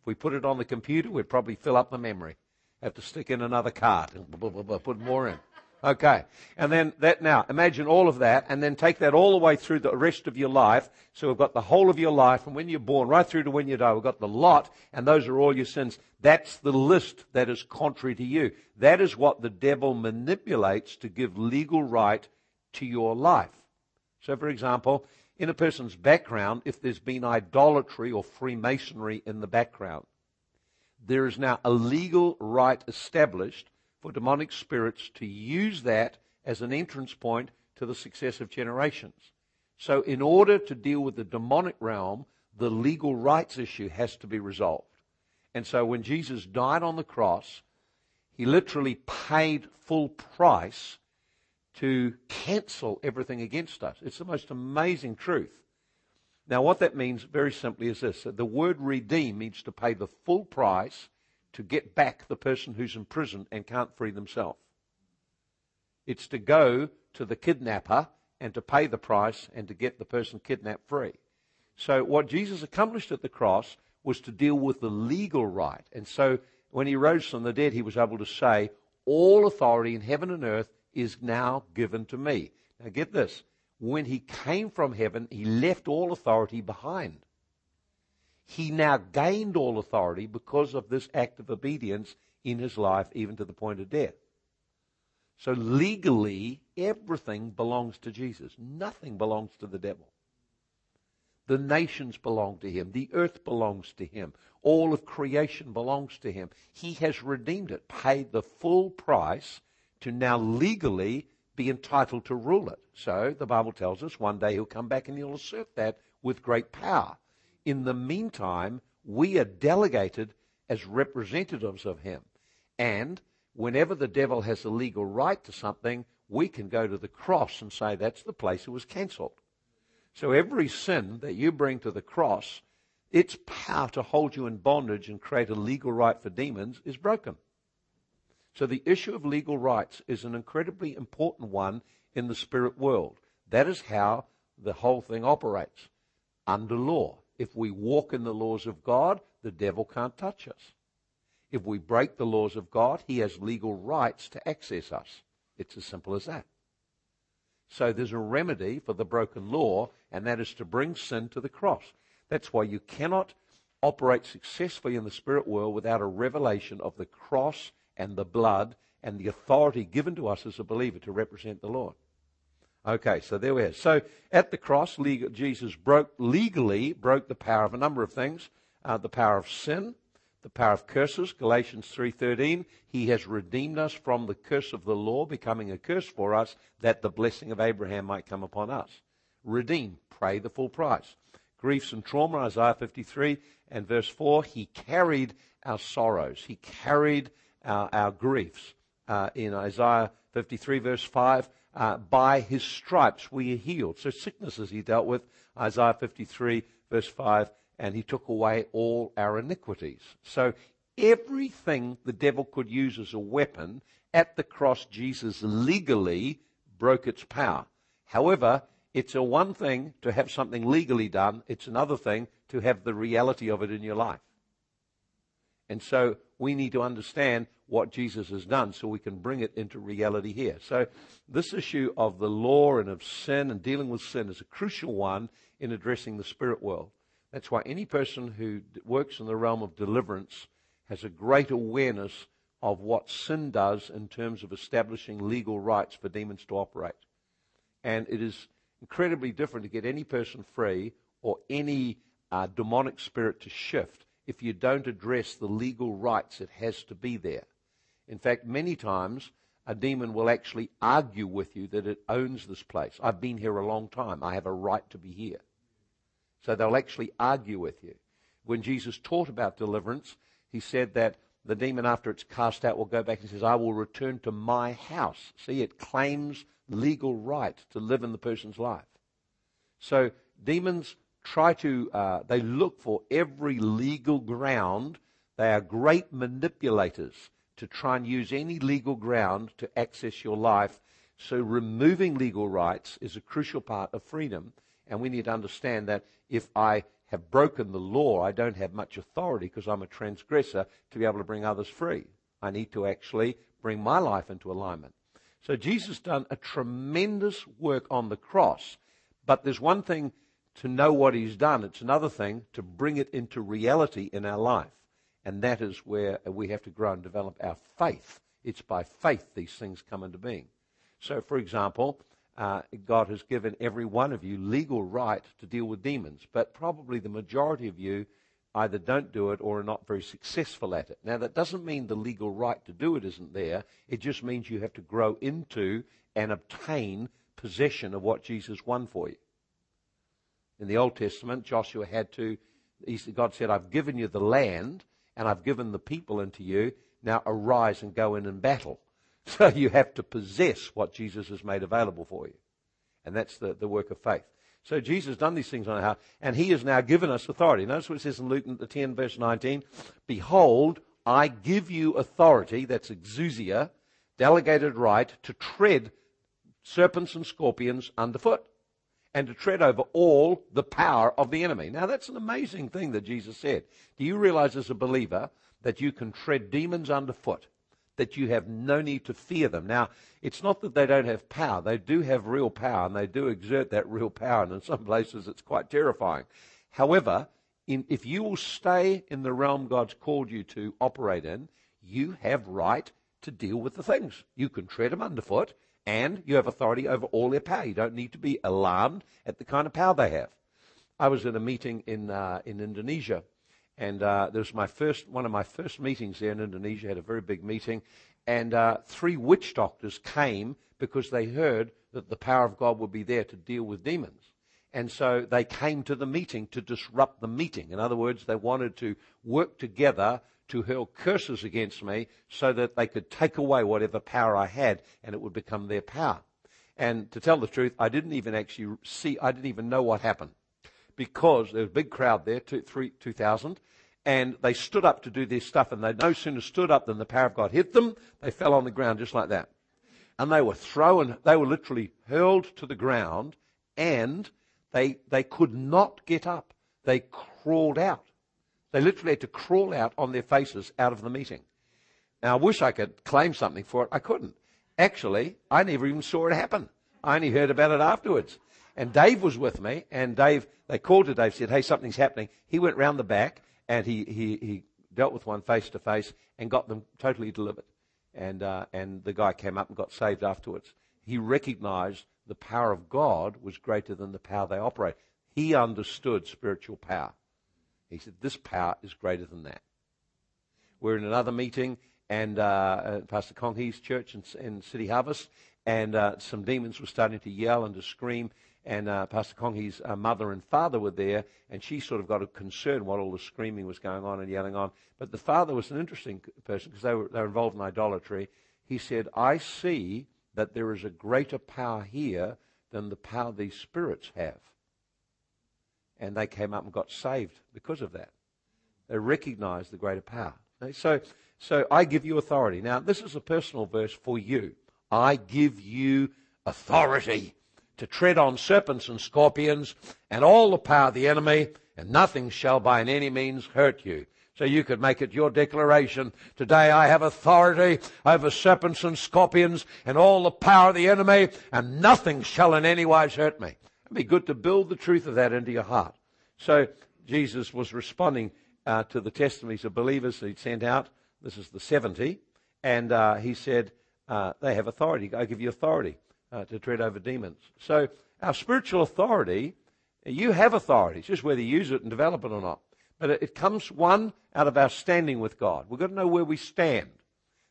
If we put it on the computer, we'd probably fill up the memory. Have to stick in another card and put more in. Okay. And then that now, imagine all of that and then take that all the way through the rest of your life. So we've got the whole of your life from when you're born right through to when you die. We've got the lot and those are all your sins. That's the list that is contrary to you. That is what the devil manipulates to give legal right to your life. So for example, in a person's background, if there's been idolatry or Freemasonry in the background, there is now a legal right established for demonic spirits to use that as an entrance point to the successive generations. So, in order to deal with the demonic realm, the legal rights issue has to be resolved. And so, when Jesus died on the cross, he literally paid full price to cancel everything against us. It's the most amazing truth. Now, what that means very simply is this the word redeem means to pay the full price to get back the person who's in prison and can't free themselves. It's to go to the kidnapper and to pay the price and to get the person kidnapped free. So what Jesus accomplished at the cross was to deal with the legal right. And so when he rose from the dead, he was able to say, all authority in heaven and earth is now given to me. Now get this. When he came from heaven, he left all authority behind he now gained all authority because of this act of obedience in his life, even to the point of death. So legally, everything belongs to Jesus. Nothing belongs to the devil. The nations belong to him. The earth belongs to him. All of creation belongs to him. He has redeemed it, paid the full price to now legally be entitled to rule it. So the Bible tells us one day he'll come back and he'll assert that with great power. In the meantime, we are delegated as representatives of Him. And whenever the devil has a legal right to something, we can go to the cross and say that's the place it was cancelled. So every sin that you bring to the cross, its power to hold you in bondage and create a legal right for demons is broken. So the issue of legal rights is an incredibly important one in the spirit world. That is how the whole thing operates under law. If we walk in the laws of God, the devil can't touch us. If we break the laws of God, he has legal rights to access us. It's as simple as that. So there's a remedy for the broken law, and that is to bring sin to the cross. That's why you cannot operate successfully in the spirit world without a revelation of the cross and the blood and the authority given to us as a believer to represent the Lord. Okay, so there we are. So at the cross, legal, Jesus broke legally broke the power of a number of things: uh, the power of sin, the power of curses. Galatians three thirteen. He has redeemed us from the curse of the law, becoming a curse for us, that the blessing of Abraham might come upon us. Redeem, pay the full price. Griefs and trauma, Isaiah 53 and verse 4. He carried our sorrows. He carried our, our griefs. Uh, in Isaiah 53 verse 5, uh, by his stripes we are healed. So sicknesses he dealt with, Isaiah 53 verse 5, and he took away all our iniquities. So everything the devil could use as a weapon at the cross, Jesus legally broke its power. However, it's a one thing to have something legally done. It's another thing to have the reality of it in your life. And so we need to understand what Jesus has done so we can bring it into reality here. So, this issue of the law and of sin and dealing with sin is a crucial one in addressing the spirit world. That's why any person who works in the realm of deliverance has a great awareness of what sin does in terms of establishing legal rights for demons to operate. And it is incredibly different to get any person free or any uh, demonic spirit to shift if you don't address the legal rights it has to be there. In fact, many times a demon will actually argue with you that it owns this place. I've been here a long time. I have a right to be here. So they'll actually argue with you. When Jesus taught about deliverance, he said that the demon, after it's cast out, will go back and says, I will return to my house. See, it claims legal right to live in the person's life. So demons try to, uh, they look for every legal ground. They are great manipulators to try and use any legal ground to access your life. So removing legal rights is a crucial part of freedom. And we need to understand that if I have broken the law, I don't have much authority because I'm a transgressor to be able to bring others free. I need to actually bring my life into alignment. So Jesus done a tremendous work on the cross. But there's one thing to know what he's done. It's another thing to bring it into reality in our life. And that is where we have to grow and develop our faith. It's by faith these things come into being. So, for example, uh, God has given every one of you legal right to deal with demons, but probably the majority of you either don't do it or are not very successful at it. Now, that doesn't mean the legal right to do it isn't there. It just means you have to grow into and obtain possession of what Jesus won for you. In the Old Testament, Joshua had to, God said, I've given you the land and I've given the people into you. Now arise and go in and battle. *laughs* So you have to possess what Jesus has made available for you. And that's the, the work of faith. So Jesus has done these things on our heart, and he has now given us authority. Notice what it says in Luke 10, verse 19. Behold, I give you authority, that's exousia, delegated right, to tread serpents and scorpions underfoot, and to tread over all the power of the enemy. Now that's an amazing thing that Jesus said. Do you realize as a believer that you can tread demons underfoot? that you have no need to fear them. Now, it's not that they don't have power. They do have real power, and they do exert that real power, and in some places it's quite terrifying. However, in, if you will stay in the realm God's called you to operate in, you have right to deal with the things. You can tread them underfoot, and you have authority over all their power. You don't need to be alarmed at the kind of power they have. I was in a meeting in, uh, in Indonesia and uh, there was my first, one of my first meetings there in Indonesia, had a very big meeting. And uh, three witch doctors came because they heard that the power of God would be there to deal with demons. And so they came to the meeting to disrupt the meeting. In other words, they wanted to work together to hurl curses against me so that they could take away whatever power I had and it would become their power. And to tell the truth, I didn't even actually see, I didn't even know what happened because there was a big crowd there, two, three, 2,000, and they stood up to do their stuff, and they no sooner stood up than the power of God hit them, they fell on the ground just like that. And they were thrown, they were literally hurled to the ground, and they, they could not get up. They crawled out. They literally had to crawl out on their faces out of the meeting. Now, I wish I could claim something for it. I couldn't. Actually, I never even saw it happen. I only heard about it afterwards. And Dave was with me, and Dave, they called to Dave, said, hey, something's happening. He went round the back, and he, he, he dealt with one face to face and got them totally delivered. And, uh, and the guy came up and got saved afterwards. He recognized the power of God was greater than the power they operate. He understood spiritual power. He said, This power is greater than that. We're in another meeting, and uh, uh, Pastor Kong Hee's church in, in City Harvest, and uh, some demons were starting to yell and to scream and uh, Pastor Kong Hee's uh, mother and father were there, and she sort of got a concern what all the screaming was going on and yelling on. But the father was an interesting person because they were, they were involved in idolatry. He said, I see that there is a greater power here than the power these spirits have. And they came up and got saved because of that. They recognized the greater power. So, so I give you authority. Now, this is a personal verse for you. I give you authority to tread on serpents and scorpions and all the power of the enemy, and nothing shall by any means hurt you. So you could make it your declaration. Today I have authority over serpents and scorpions and all the power of the enemy, and nothing shall in any wise hurt me. It'd be good to build the truth of that into your heart. So Jesus was responding uh, to the testimonies of believers that he'd sent out. This is the 70. And uh, he said, uh, They have authority. I give you authority uh, to tread over demons. So, our spiritual authority, you have authority. It's just whether you use it and develop it or not. But it, it comes, one, out of our standing with God. We've got to know where we stand.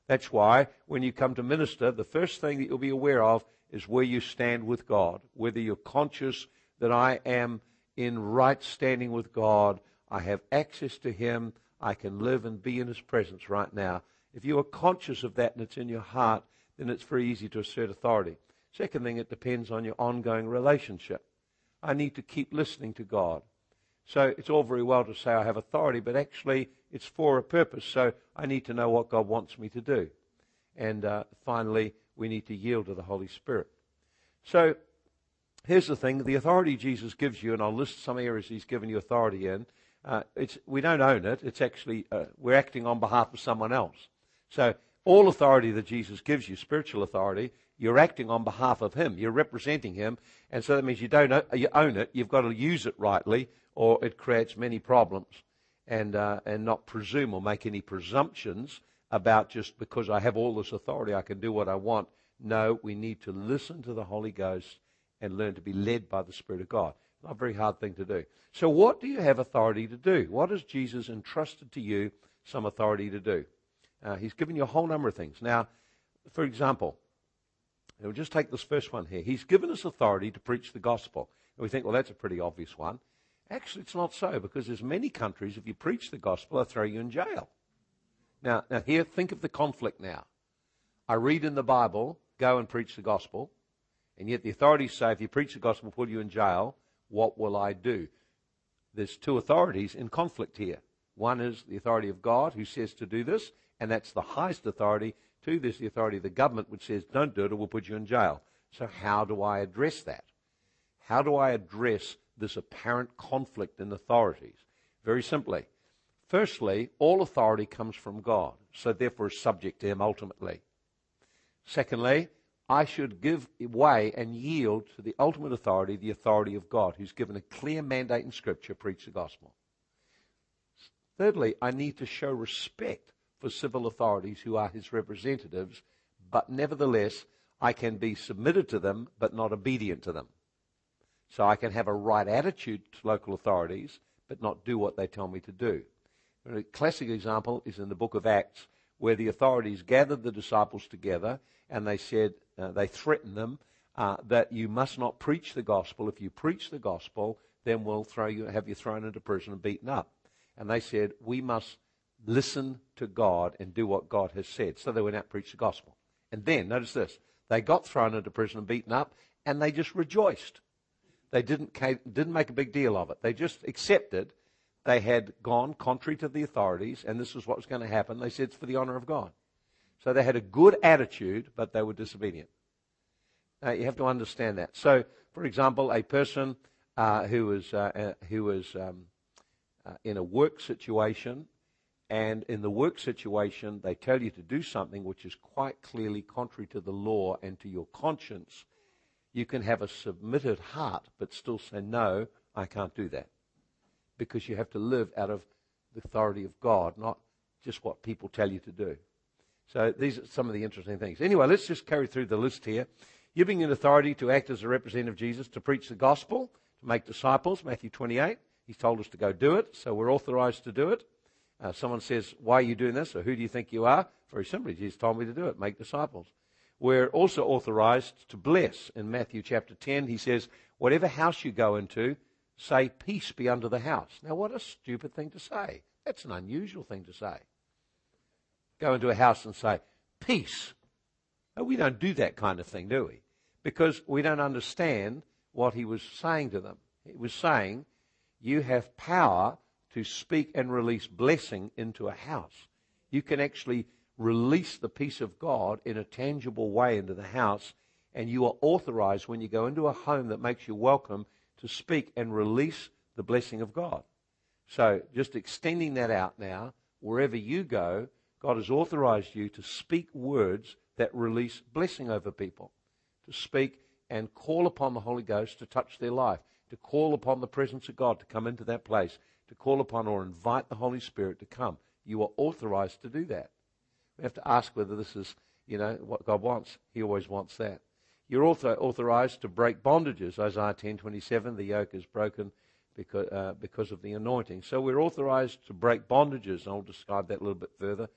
That's why when you come to minister, the first thing that you'll be aware of is where you stand with God, whether you're conscious that I am in right standing with God, I have access to Him, I can live and be in His presence right now. If you are conscious of that and it's in your heart, then it's very easy to assert authority. Second thing, it depends on your ongoing relationship. I need to keep listening to God. So it's all very well to say I have authority, but actually it's for a purpose. So I need to know what God wants me to do. And uh, finally, we need to yield to the Holy Spirit. So here's the thing the authority Jesus gives you, and I'll list some areas he's given you authority in. Uh, it's, we don't own it. It's actually, uh, we're acting on behalf of someone else. So all authority that Jesus gives you, spiritual authority, you're acting on behalf of Him. You're representing Him. And so that means you don't own, you own it. You've got to use it rightly or it creates many problems. And, uh, and not presume or make any presumptions about just because I have all this authority, I can do what I want. No, we need to listen to the Holy Ghost and learn to be led by the Spirit of God. Not a very hard thing to do. So, what do you have authority to do? What has Jesus entrusted to you some authority to do? Uh, he's given you a whole number of things. Now, for example, we'll just take this first one here. He's given us authority to preach the gospel. And we think, well, that's a pretty obvious one. Actually, it's not so because there's many countries, if you preach the gospel, they'll throw you in jail. Now, now here, think of the conflict now. I read in the Bible, go and preach the gospel, and yet the authorities say, if you preach the gospel, put you in jail, what will I do? There's two authorities in conflict here. One is the authority of God who says to do this, and that's the highest authority. Two, there's the authority of the government which says don't do it or we'll put you in jail. So how do I address that? How do I address this apparent conflict in authorities? Very simply, Firstly, all authority comes from God, so therefore is subject to Him ultimately. Secondly, I should give way and yield to the ultimate authority, the authority of God, who's given a clear mandate in Scripture preach the gospel. Thirdly, I need to show respect for civil authorities who are his representatives, but nevertheless, I can be submitted to them, but not obedient to them. So I can have a right attitude to local authorities, but not do what they tell me to do. A classic example is in the book of Acts, where the authorities gathered the disciples together and they said, uh, they threatened them uh, that you must not preach the gospel. If you preach the gospel, then we'll throw you, have you thrown into prison and beaten up. And they said, we must listen to God and do what God has said. So they went out and preached the gospel. And then, notice this, they got thrown into prison and beaten up, and they just rejoiced. They didn't, didn't make a big deal of it. They just accepted they had gone contrary to the authorities, and this was what was going to happen. They said it's for the honor of God. So they had a good attitude, but they were disobedient. Now, you have to understand that. So, for example, a person uh, who was, uh, uh, who was um, uh, in a work situation, and in the work situation, they tell you to do something which is quite clearly contrary to the law and to your conscience. You can have a submitted heart, but still say, No, I can't do that because you have to live out of the authority of God, not just what people tell you to do. So these are some of the interesting things. Anyway, let's just carry through the list here. You Giving an authority to act as a representative of Jesus, to preach the gospel, to make disciples, Matthew 28. He's told us to go do it, so we're authorized to do it. Uh, someone says, Why are you doing this? Or who do you think you are? Very simply, Jesus told me to do it, make disciples. We're also authorized to bless. In Matthew chapter 10, he says, Whatever house you go into, say, Peace be unto the house. Now, what a stupid thing to say. That's an unusual thing to say. Go into a house and say, Peace. No, we don't do that kind of thing, do we? Because we don't understand what he was saying to them. He was saying, You have power to speak and release blessing into a house. You can actually release the peace of God in a tangible way into the house, and you are authorized when you go into a home that makes you welcome to speak and release the blessing of God. So, just extending that out now, wherever you go, God has authorized you to speak words that release blessing over people, to speak and call upon the Holy Ghost to touch their life, to call upon the presence of God to come into that place, to call upon or invite the Holy Spirit to come. You are authorized to do that. We have to ask whether this is, you know, what God wants. He always wants that. You're also authorized to break bondages. Isaiah 10:27, the yoke is broken because, uh, because of the anointing. So we're authorized to break bondages. I'll describe that a little bit further.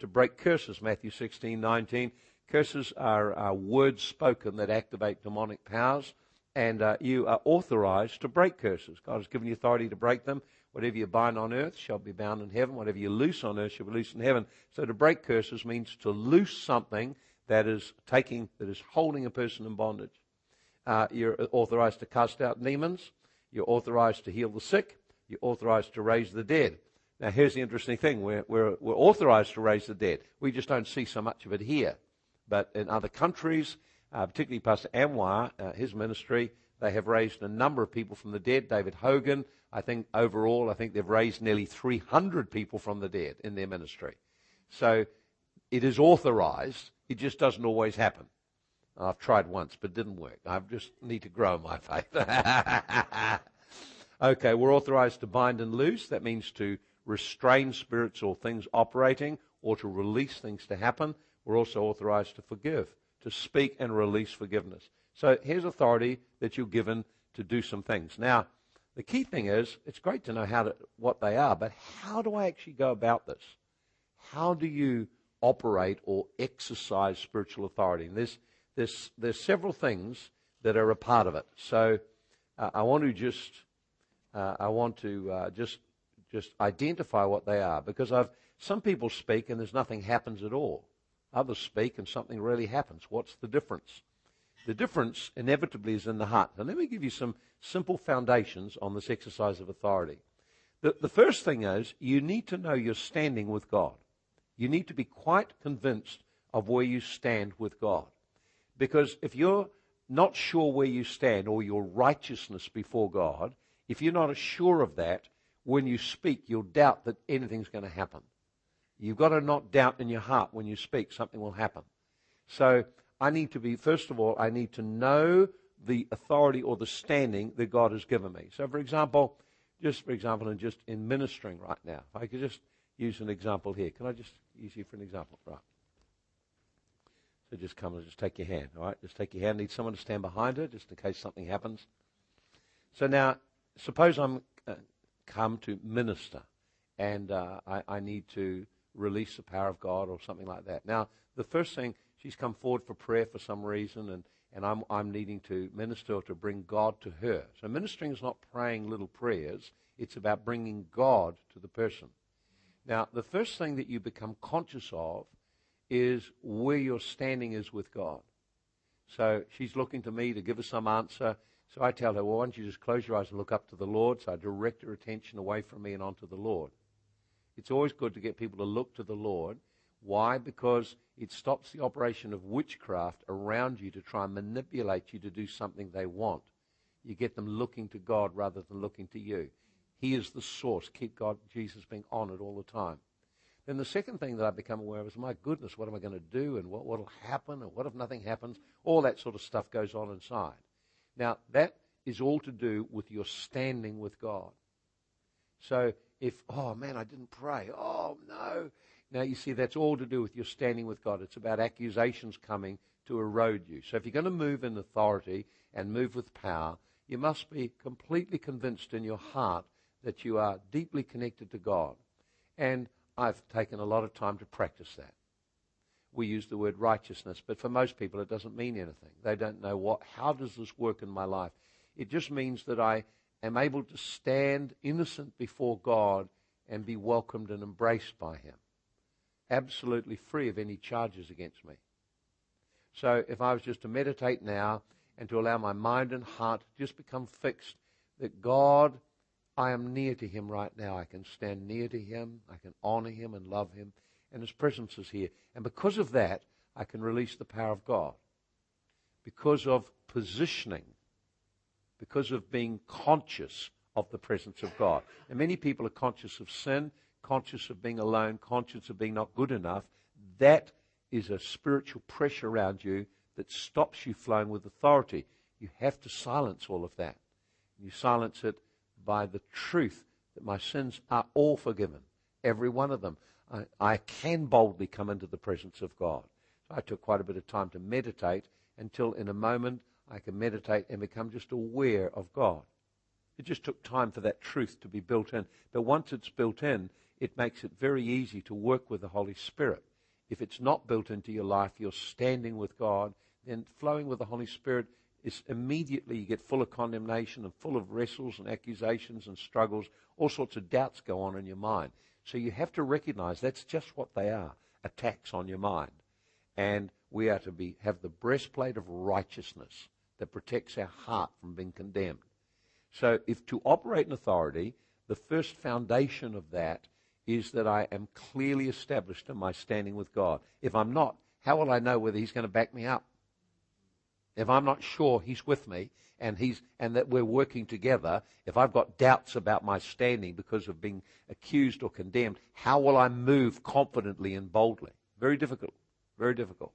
To break curses, Matthew 16:19. Curses are, are words spoken that activate demonic powers, and uh, you are authorized to break curses. God has given you authority to break them. Whatever you bind on earth shall be bound in heaven. Whatever you loose on earth shall be loosed in heaven. So to break curses means to loose something that is taking, that is holding a person in bondage. Uh, you're authorized to cast out demons. You're authorized to heal the sick. You're authorized to raise the dead. Now, here's the interesting thing. We're, we're, we're authorized to raise the dead. We just don't see so much of it here. But in other countries, uh, particularly Pastor Anwar, uh, his ministry, they have raised a number of people from the dead. David Hogan, I think overall, I think they've raised nearly 300 people from the dead in their ministry. So it is authorized. It just doesn't always happen. I've tried once, but it didn't work. I just need to grow my *laughs* faith. okay, we're authorized to bind and loose. That means to restrain spirits or things operating or to release things to happen. We're also authorized to forgive, to speak and release forgiveness. So here's authority that you're given to do some things. Now, the key thing is, it's great to know how to, what they are, but how do I actually go about this? How do you operate or exercise spiritual authority? And there's, there's, there's several things that are a part of it. So uh, I want to just, uh, I want to uh, just, just identify what they are because I've, some people speak and there's nothing happens at all. Others speak and something really happens. What's the difference? The difference inevitably is in the heart. Now, let me give you some simple foundations on this exercise of authority. The, the first thing is you need to know your standing with God. You need to be quite convinced of where you stand with God. Because if you're not sure where you stand or your righteousness before God, if you're not sure of that, when you speak, you'll doubt that anything's going to happen. You've got to not doubt in your heart when you speak, something will happen. So I need to be, first of all, I need to know the authority or the standing that God has given me. So, for example, just for example, just in ministering right now, if I could just use an example here. Can I just use you for an example? Right. So just come and just take your hand, all right? Just take your hand. Need someone to stand behind her just in case something happens. So now, suppose I'm uh, come to minister and uh, I, I need to release the power of God or something like that. Now, the first thing, she's come forward for prayer for some reason, and, and I'm, I'm needing to minister or to bring God to her. So ministering is not praying little prayers, it's about bringing God to the person. Now, the first thing that you become conscious of is where your standing is with God. So she's looking to me to give her some answer. So I tell her, well, why don't you just close your eyes and look up to the Lord? So I direct her attention away from me and onto the Lord. It's always good to get people to look to the Lord why? Because it stops the operation of witchcraft around you to try and manipulate you to do something they want. You get them looking to God rather than looking to you. He is the source. Keep God, Jesus being honored all the time. Then the second thing that I become aware of is, my goodness, what am I going to do? And what will happen? And what if nothing happens? All that sort of stuff goes on inside. Now, that is all to do with your standing with God. So if, oh man, I didn't pray. Oh no. Now, you see, that's all to do with your standing with God. It's about accusations coming to erode you. So if you're going to move in authority and move with power, you must be completely convinced in your heart that you are deeply connected to God. And I've taken a lot of time to practice that. We use the word righteousness, but for most people it doesn't mean anything. They don't know what, how does this work in my life? It just means that I am able to stand innocent before God and be welcomed and embraced by Him absolutely free of any charges against me. So if I was just to meditate now and to allow my mind and heart just become fixed that God, I am near to Him right now. I can stand near to Him. I can honor Him and love Him. And His presence is here. And because of that, I can release the power of God. Because of positioning. Because of being conscious of the presence of God. And many people are conscious of sin conscious of being alone, conscious of being not good enough, that is a spiritual pressure around you that stops you flowing with authority. You have to silence all of that. You silence it by the truth that my sins are all forgiven. every one of them. I, I can boldly come into the presence of God. So I took quite a bit of time to meditate until in a moment I can meditate and become just aware of God. It just took time for that truth to be built in. But once it's built in, it makes it very easy to work with the Holy Spirit. If it's not built into your life, you're standing with God, then flowing with the Holy Spirit is immediately you get full of condemnation and full of wrestles and accusations and struggles. All sorts of doubts go on in your mind. So you have to recognize that's just what they are attacks on your mind. And we are to be, have the breastplate of righteousness that protects our heart from being condemned. So if to operate in authority, the first foundation of that is that I am clearly established in my standing with God. If I'm not, how will I know whether He's going to back me up? If I'm not sure He's with me and He's and that we're working together, if I've got doubts about my standing because of being accused or condemned, how will I move confidently and boldly? Very difficult. Very difficult.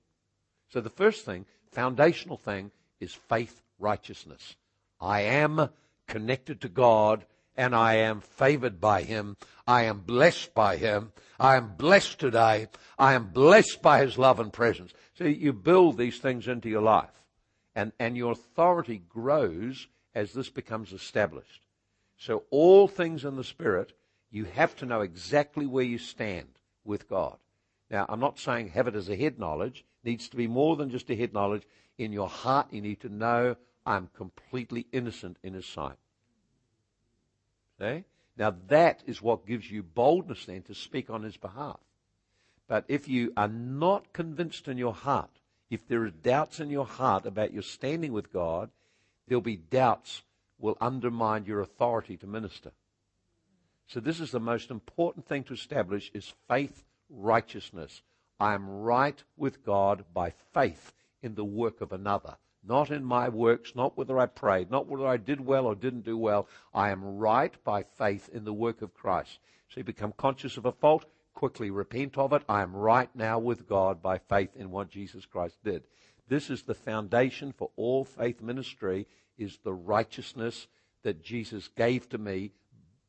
So the first thing, foundational thing, is faith righteousness. I am connected to God and I am favored by Him. I am blessed by Him. I am blessed today. I am blessed by His love and presence. So you build these things into your life and, and your authority grows as this becomes established. So all things in the Spirit, you have to know exactly where you stand with God. Now, I'm not saying have it as a head knowledge. It needs to be more than just a head knowledge. In your heart, you need to know I'm completely innocent in His sight. See? Now that is what gives you boldness then to speak on his behalf. But if you are not convinced in your heart, if there are doubts in your heart about your standing with God, there'll be doubts will undermine your authority to minister. So this is the most important thing to establish is faith righteousness. I am right with God by faith in the work of another not in my works, not whether I prayed, not whether I did well or didn't do well. I am right by faith in the work of Christ. So you become conscious of a fault, quickly repent of it. I am right now with God by faith in what Jesus Christ did. This is the foundation for all faith ministry is the righteousness that Jesus gave to me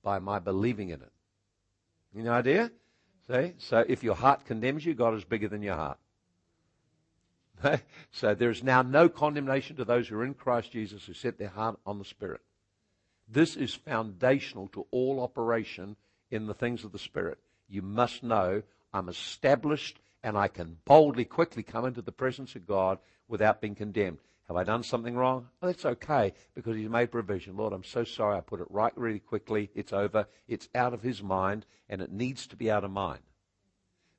by my believing in it. You know idea? See? So if your heart condemns you, God is bigger than your heart. *laughs* so there's now no condemnation to those who are in Christ Jesus who set their heart on the Spirit. This is foundational to all operation in the things of the Spirit. You must know I'm established and I can boldly, quickly come into the presence of God without being condemned. Have I done something wrong? Oh, that's okay because He's made provision. Lord, I'm so sorry. I put it right really quickly. It's over. It's out of His mind and it needs to be out of mine.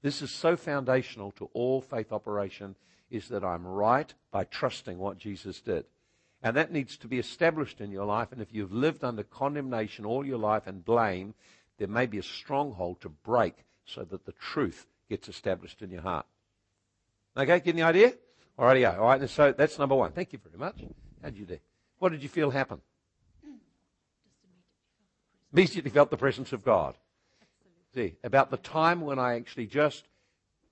This is so foundational to all faith operation is that I'm right by trusting what Jesus did. And that needs to be established in your life. And if you've lived under condemnation all your life and blame, there may be a stronghold to break so that the truth gets established in your heart. Okay, getting the idea? Alrighty, all right. So that's number one. Thank you very much. How did you do? What did you feel happen? Immediately felt the presence of God. See, about the time when I actually just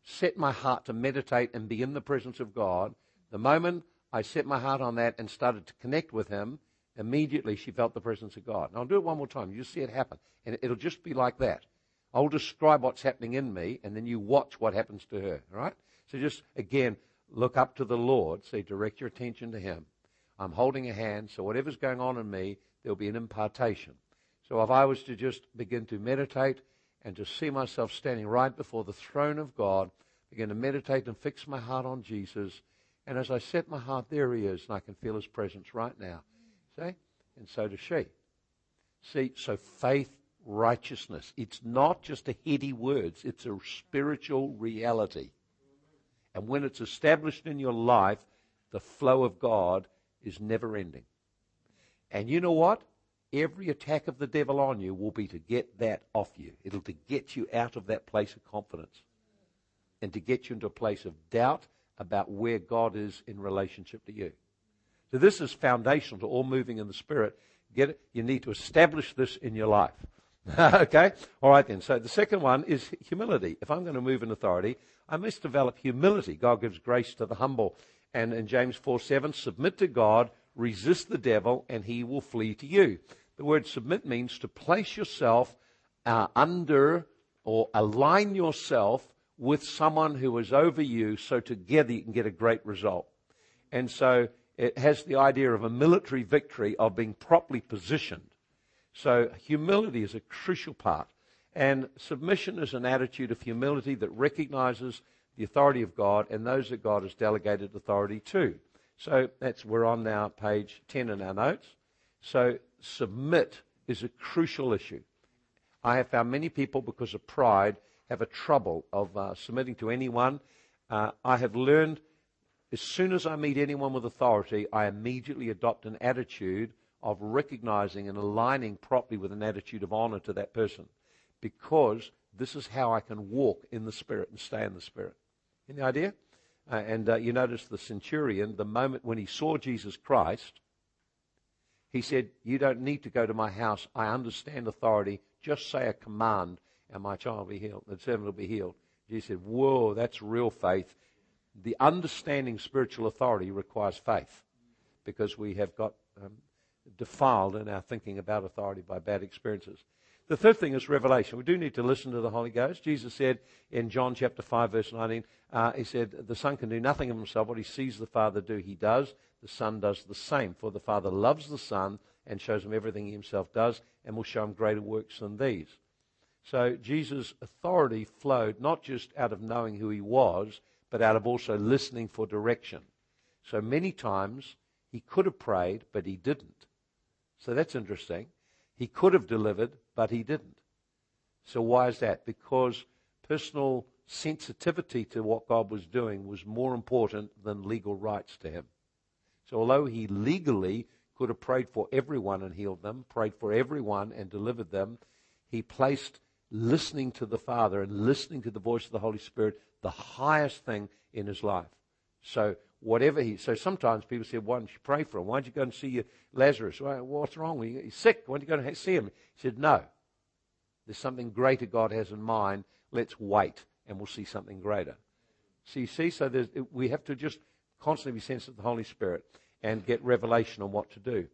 set my heart to meditate and be in the presence of God, the moment I set my heart on that and started to connect with Him, immediately she felt the presence of God. And I'll do it one more time. You see it happen. And it'll just be like that. I'll describe what's happening in me, and then you watch what happens to her. All right? So just, again, look up to the Lord. Say, direct your attention to Him. I'm holding a hand, so whatever's going on in me, there'll be an impartation. So if I was to just begin to meditate and to see myself standing right before the throne of God, begin to meditate and fix my heart on Jesus. And as I set my heart, there he is, and I can feel his presence right now. See? And so does she. See, so faith, righteousness. It's not just a heady words, it's a spiritual reality. And when it's established in your life, the flow of God is never ending. And you know what? every attack of the devil on you will be to get that off you. It'll to get you out of that place of confidence and to get you into a place of doubt about where God is in relationship to you. So this is foundational to all moving in the Spirit. Get it? You need to establish this in your life. *laughs* okay? All right then. So the second one is humility. If I'm going to move in authority, I must develop humility. God gives grace to the humble. And in James 4 7, submit to God, resist the devil, and he will flee to you. The word submit means to place yourself uh, under or align yourself with someone who is over you so together you can get a great result. And so it has the idea of a military victory of being properly positioned. So humility is a crucial part. And submission is an attitude of humility that recognizes the authority of God and those that God has delegated authority to. So that's we're on now page 10 in our notes. So submit is a crucial issue. I have found many people because of pride have a trouble of uh, submitting to anyone. Uh, I have learned as soon as I meet anyone with authority, I immediately adopt an attitude of recognizing and aligning properly with an attitude of honor to that person because this is how I can walk in the Spirit and stay in the Spirit. Any idea? Uh, and uh, you notice the centurion, the moment when he saw Jesus Christ, he said, You don't need to go to my house. I understand authority. Just say a command, and my child will be healed. The servant will be healed. Jesus said, Whoa, that's real faith. The understanding spiritual authority requires faith because we have got um, defiled in our thinking about authority by bad experiences. The third thing is revelation. We do need to listen to the Holy Ghost. Jesus said in John chapter 5, verse 19, uh, He said, The Son can do nothing of himself. What he sees the Father do, he does. The Son does the same. For the Father loves the Son and shows him everything he himself does and will show him greater works than these. So Jesus' authority flowed not just out of knowing who he was, but out of also listening for direction. So many times he could have prayed, but he didn't. So that's interesting. He could have delivered, but he didn't. So why is that? Because personal sensitivity to what God was doing was more important than legal rights to him. So although he legally could have prayed for everyone and healed them, prayed for everyone and delivered them, he placed listening to the Father and listening to the voice of the Holy Spirit the highest thing in his life. So whatever he, so sometimes people say, why don't you pray for him? Why don't you go and see your Lazarus? What's wrong? He's sick. Why don't you go and see him? He said, no. There's something greater God has in mind. Let's wait and we'll see something greater. So you see, so we have to just constantly be sensitive to the Holy Spirit and get revelation on what to do.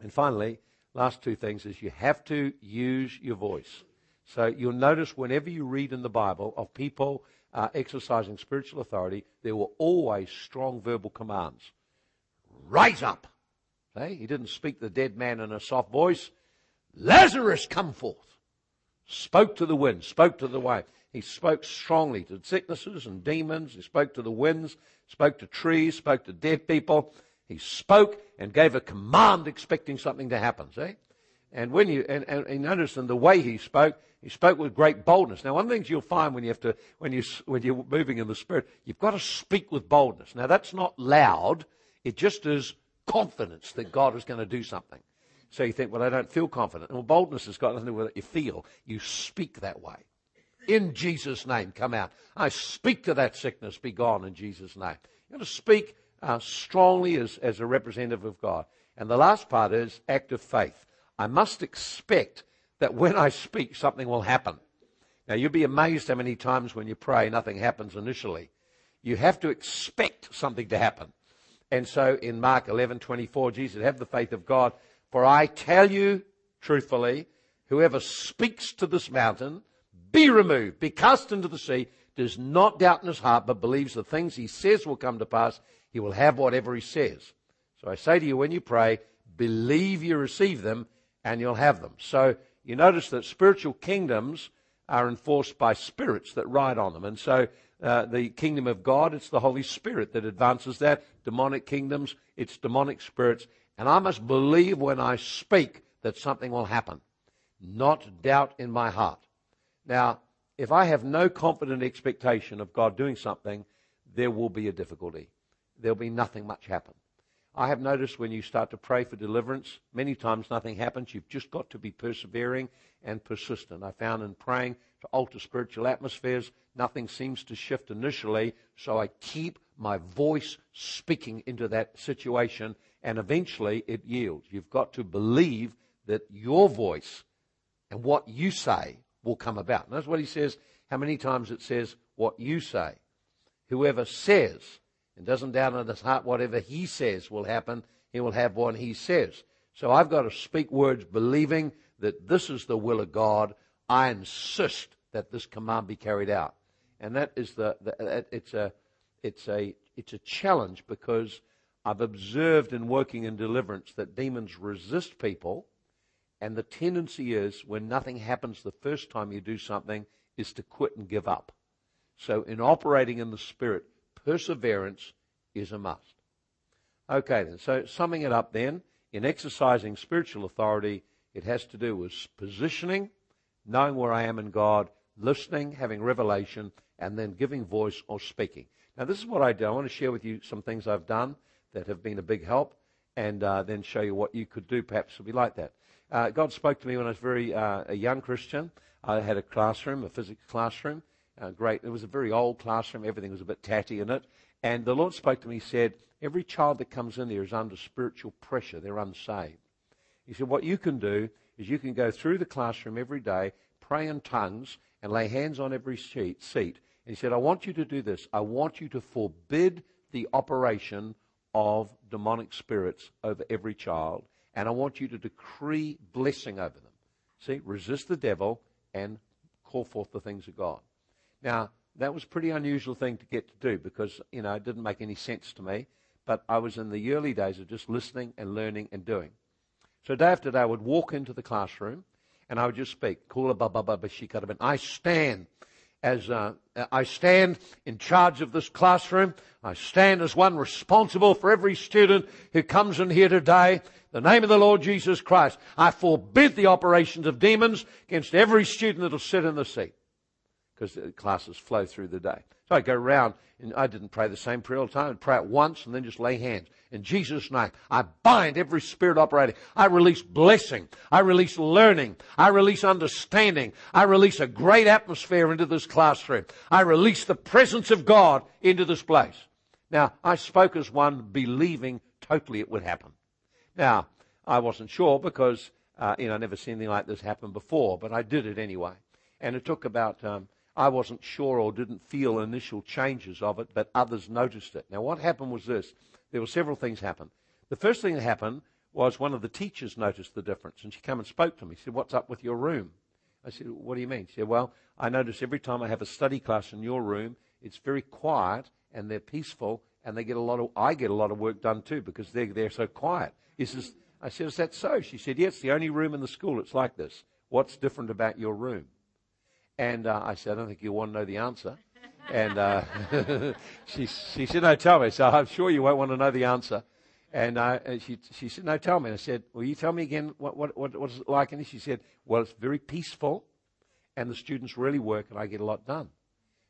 And finally, last two things is you have to use your voice. So you'll notice whenever you read in the Bible of people uh, exercising spiritual authority, there were always strong verbal commands. Rise up. Hey, he didn't speak the dead man in a soft voice. Lazarus, come forth. Spoke to the wind, spoke to the wave. He spoke strongly to sicknesses and demons. He spoke to the winds, spoke to trees, spoke to dead people. He spoke and gave a command expecting something to happen. See? And when you, and, and, and notice in the way he spoke, he spoke with great boldness. Now, one of the things you'll find when you have to, when you, when you're moving in the Spirit, you've got to speak with boldness. Now, that's not loud. It just is confidence that God is going to do something. So you think, well, I don't feel confident. Well, boldness has got nothing to do with what you feel. You speak that way. In Jesus' name, come out. I speak to that sickness, be gone in Jesus' name. You've got to speak uh, strongly as, as a representative of God. And the last part is act of faith. I must expect that when I speak, something will happen. Now, you'll be amazed how many times when you pray, nothing happens initially. You have to expect something to happen. And so in Mark 11 24, Jesus said, Have the faith of God. For I tell you truthfully, whoever speaks to this mountain, be removed, be cast into the sea, does not doubt in his heart, but believes the things he says will come to pass, he will have whatever he says. So I say to you, when you pray, believe you receive them, and you'll have them. So you notice that spiritual kingdoms are enforced by spirits that ride on them. And so uh, the kingdom of God, it's the Holy Spirit that advances that. Demonic kingdoms, it's demonic spirits. And I must believe when I speak that something will happen, not doubt in my heart. Now, if I have no confident expectation of God doing something, there will be a difficulty. There'll be nothing much happen. I have noticed when you start to pray for deliverance, many times nothing happens. You've just got to be persevering and persistent. I found in praying to alter spiritual atmospheres, nothing seems to shift initially, so I keep my voice speaking into that situation, and eventually it yields. You've got to believe that your voice and what you say will come about. And that's what he says, how many times it says, what you say. Whoever says, and doesn't doubt in his heart whatever he says will happen, he will have what he says. So I've got to speak words believing that this is the will of God. I insist that this command be carried out. And that is the, the it's a it's a it's a challenge because I've observed in working in deliverance that demons resist people, and the tendency is when nothing happens the first time you do something is to quit and give up. So in operating in the spirit, perseverance is a must. Okay then, so summing it up then, in exercising spiritual authority, it has to do with positioning, knowing where I am in God, listening, having revelation, and then giving voice or speaking. Now, this is what I do. I want to share with you some things I've done that have been a big help, and uh, then show you what you could do perhaps to be like that. Uh, God spoke to me when I was very uh, a young Christian. I had a classroom, a physics classroom. Uh, great. It was a very old classroom. Everything was a bit tatty in it. And the Lord spoke to me. He said, Every child that comes in there is under spiritual pressure. They're unsaved. He said, What you can do is you can go through the classroom every day, pray in tongues, and lay hands on every seat. seat. And he said, I want you to do this. I want you to forbid the operation of demonic spirits over every child, and I want you to decree blessing over them. See, resist the devil and call forth the things of God. Now, that was a pretty unusual thing to get to do because, you know, it didn't make any sense to me. But I was in the early days of just listening and learning and doing. So day after day, I would walk into the classroom and I would just speak. Kula baba baba I stand as uh, I stand in charge of this classroom. I stand as one responsible for every student who comes in here today. The name of the Lord Jesus Christ. I forbid the operations of demons against every student that will sit in the seat because classes flow through the day. So I go around and I didn't pray the same prayer all the time. I'd pray it once and then just lay hands. In Jesus' name, I bind every spirit operating. I release blessing. I release learning. I release understanding. I release a great atmosphere into this classroom. I release the presence of God into this place. Now, I spoke as one believing totally it would happen. Now, I wasn't sure because, uh, you know, I'd never seen anything like this happen before, but I did it anyway. And it took about um, I wasn't sure or didn't feel initial changes of it, but others noticed it. Now, what happened was this. There were several things happen. The first thing that happened was one of the teachers noticed the difference, and she came and spoke to me. She said, what's up with your room? I said, what do you mean? She said, well, I notice every time I have a study class in your room, it's very quiet, and they're peaceful, and they get a lot of, I get a lot of work done too, because they're, they're so quiet. He says, I said, is that so? She said, yes, the only room in the school it's like this. What's different about your room? And uh, I said, I don't think you want to know the answer. And uh, *laughs* she, she said, no, tell me. So I'm sure you won't want to know the answer. And, uh, and she, she said, no, tell me. And I said, will you tell me again what, what, what, what is it like? And she said, well, it's very peaceful and the students really work and I get a lot done.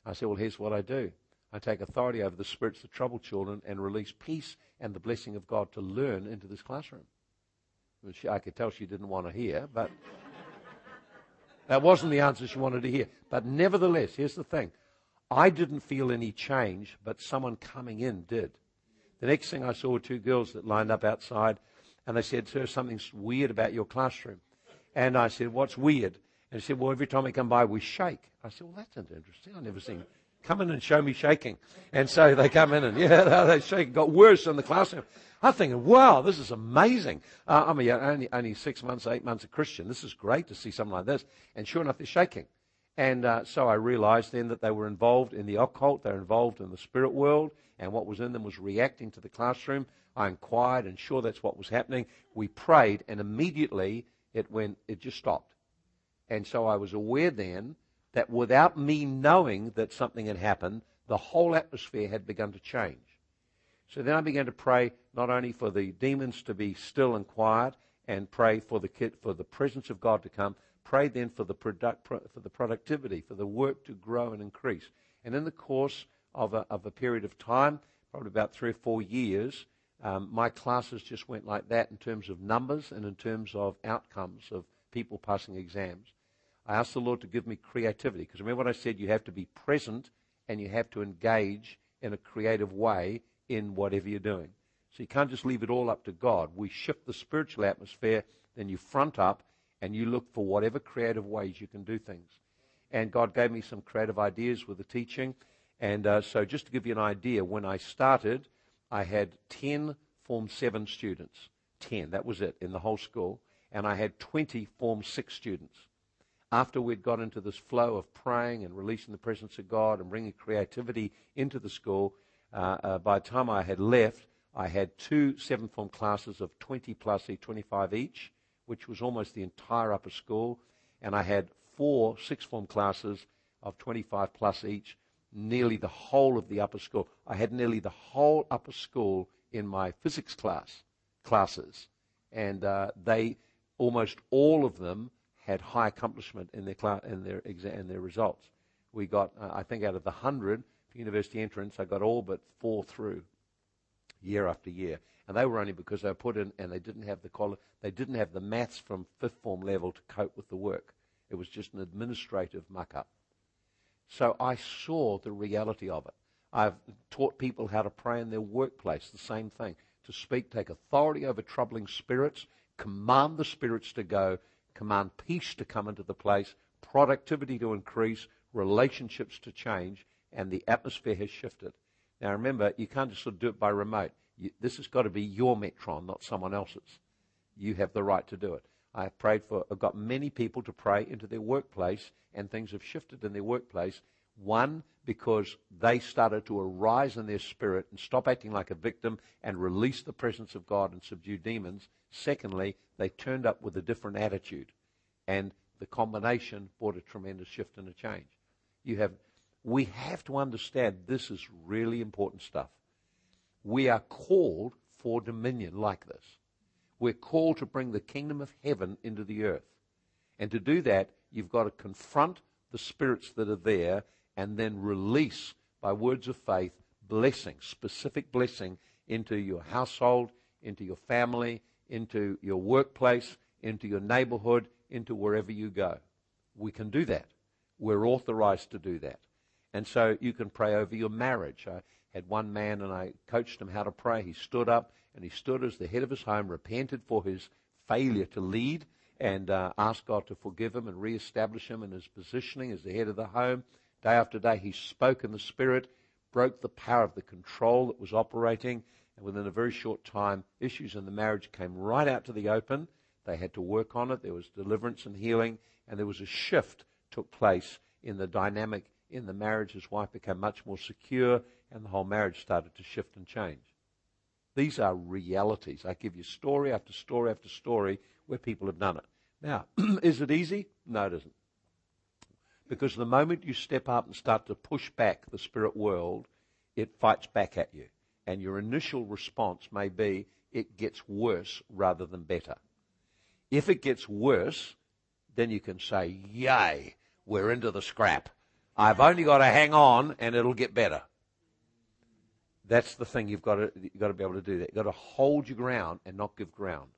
I said, well, here's what I do. I take authority over the spirits of troubled children and release peace and the blessing of God to learn into this classroom. She, I could tell she didn't want to hear, but that wasn't the answer she wanted to hear. But nevertheless, here's the thing. I didn't feel any change, but someone coming in did. The next thing I saw were two girls that lined up outside, and they said, Sir, something's weird about your classroom. And I said, What's weird? And she said, Well, every time we come by, we shake. I said, Well, that's interesting. I've never seen. Come in and show me shaking. And so they come in and, *laughs* yeah, they shake. It got worse in the classroom. I'm thinking, wow, this is amazing. Uh, I'm a, only, only six months, eight months a Christian. This is great to see something like this. And sure enough, they're shaking. And uh, so I realized then that they were involved in the occult, they're involved in the spirit world, and what was in them was reacting to the classroom. I inquired, and sure, that's what was happening. We prayed, and immediately it went, it just stopped. And so I was aware then that without me knowing that something had happened, the whole atmosphere had begun to change. So then I began to pray not only for the demons to be still and quiet and pray for the kid, for the presence of God to come, pray then for the product, for the productivity, for the work to grow and increase. And in the course of a, of a period of time, probably about three or four years, um, my classes just went like that in terms of numbers and in terms of outcomes of people passing exams. I asked the Lord to give me creativity because remember what I said, you have to be present and you have to engage in a creative way in whatever you're doing. So you can't just leave it all up to God. We shift the spiritual atmosphere, then you front up and you look for whatever creative ways you can do things. And God gave me some creative ideas with the teaching. And uh, so, just to give you an idea, when I started, I had 10 Form 7 students. 10, that was it, in the whole school. And I had 20 Form 6 students. after we'd got into this flow of praying and releasing the presence of God and bringing creativity into the school, by the time I had left, I had two seventh form classes of 20 plus each, 25 each, which was almost the entire upper school. And I had four sixth form classes of 25 plus each, nearly the whole of the upper school. I had nearly the whole upper school in my physics class classes. And uh, they, almost all of them, had high accomplishment in their, class, in their, exa- in their results. We got, uh, I think, out of the 100 university entrance, I got all but four through year after year. And they were only because they were put in and they didn't have the quali- they didn't have the maths from fifth form level to cope with the work. It was just an administrative muck up. So I saw the reality of it. I've taught people how to pray in their workplace, the same thing. To speak, take authority over troubling spirits, command the spirits to go, command peace to come into the place, productivity to increase, relationships to change, and the atmosphere has shifted. Now remember, you can't just sort of do it by remote. You, this has got to be your metron, not someone else's. You have the right to do it. I have prayed for, I've got many people to pray into their workplace, and things have shifted in their workplace. One, because they started to arise in their spirit and stop acting like a victim and release the presence of God and subdue demons. Secondly, they turned up with a different attitude. And the combination brought a tremendous shift and a change. You have, we have to understand this is really important stuff. We are called for dominion like this. We're called to bring the kingdom of heaven into the earth. And to do that, you've got to confront the spirits that are there and then release by words of faith blessing, specific blessing into your household, into your family, into your workplace, into your neighborhood, into wherever you go. We can do that. We're authorized to do that. And so you can pray over your marriage. I had one man and I coached him how to pray. He stood up and he stood as the head of his home, repented for his failure to lead, and uh, asked God to forgive him and reestablish him in his positioning as the head of the home. Day after day, he spoke in the Spirit, broke the power of the control that was operating, and within a very short time, issues in the marriage came right out to the open. They had to work on it. There was deliverance and healing, and there was a shift took place in the dynamic in the marriage. His wife became much more secure, and the whole marriage started to shift and change. These are realities. I give you story after story after story where people have done it. Now, *clears throat* is it easy? No, it isn't. Because the moment you step up and start to push back the spirit world, it fights back at you. And your initial response may be it gets worse rather than better. If it gets worse, then you can say, Yay, we're into the scrap. I've only got to hang on and it'll get better. That's the thing you've got to you've got to be able to do that. You've got to hold your ground and not give ground.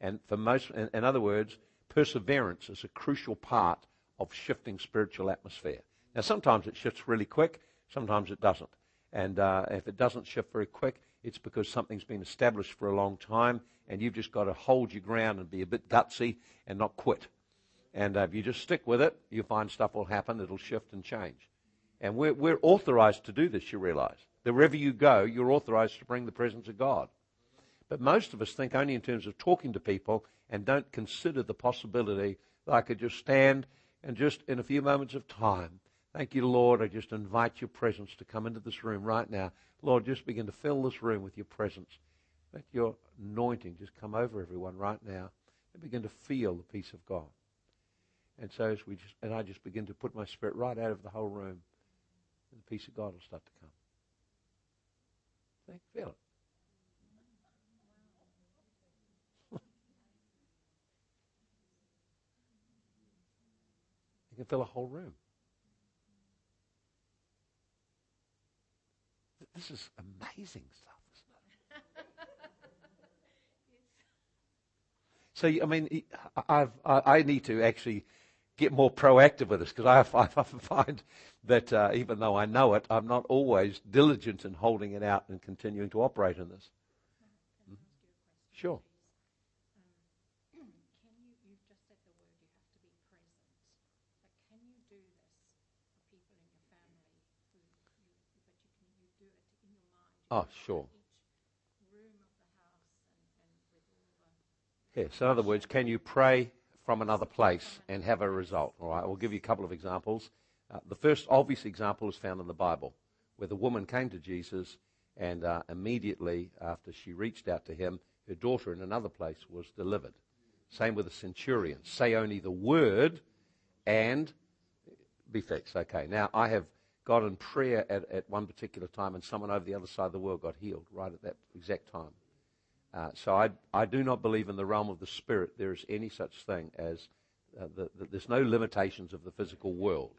And for most, in, other words, perseverance is a crucial part of shifting spiritual atmosphere. Now, sometimes it shifts really quick, sometimes it doesn't. And uh, if it doesn't shift very quick, it's because something's been established for a long time, and you've just got to hold your ground and be a bit gutsy and not quit. And uh, if you just stick with it, you find stuff will happen, it'll shift and change. And we're, we're authorized to do this, you realize. That wherever you go, you're authorized to bring the presence of God. But most of us think only in terms of talking to people and don't consider the possibility that I could just stand and just in a few moments of time, thank you, Lord, I just invite your presence to come into this room right now. Lord, just begin to fill this room with your presence. Let your anointing just come over everyone right now and begin to feel the peace of God. And so as we just, and I just begin to put my spirit right out of the whole room, and the peace of God will start to come. See? Feel it. you can fill a whole room. This is amazing stuff, isn't it? *laughs* so, I mean, I've, I need to actually get more proactive with this because I, *laughs* I, find that uh, even though I know it, I'm not always diligent in holding it out and continuing to operate in this. Mm-hmm. Sure. Oh, sure. Yes, in other words, can you pray from another place and have a result. All right, we'll give you a couple of examples. Uh, the first obvious example is found in the Bible, where the woman came to Jesus, and uh, immediately after she reached out to him, her daughter in another place was delivered. Same with the centurion. Say only the word, and be fixed. Okay. Now I have got in prayer at, at one particular time, and someone over the other side of the world got healed right at that exact time. Uh, so I, I do not believe in the realm of the spirit there is any such thing as uh, the, the, there's no limitations of the physical world.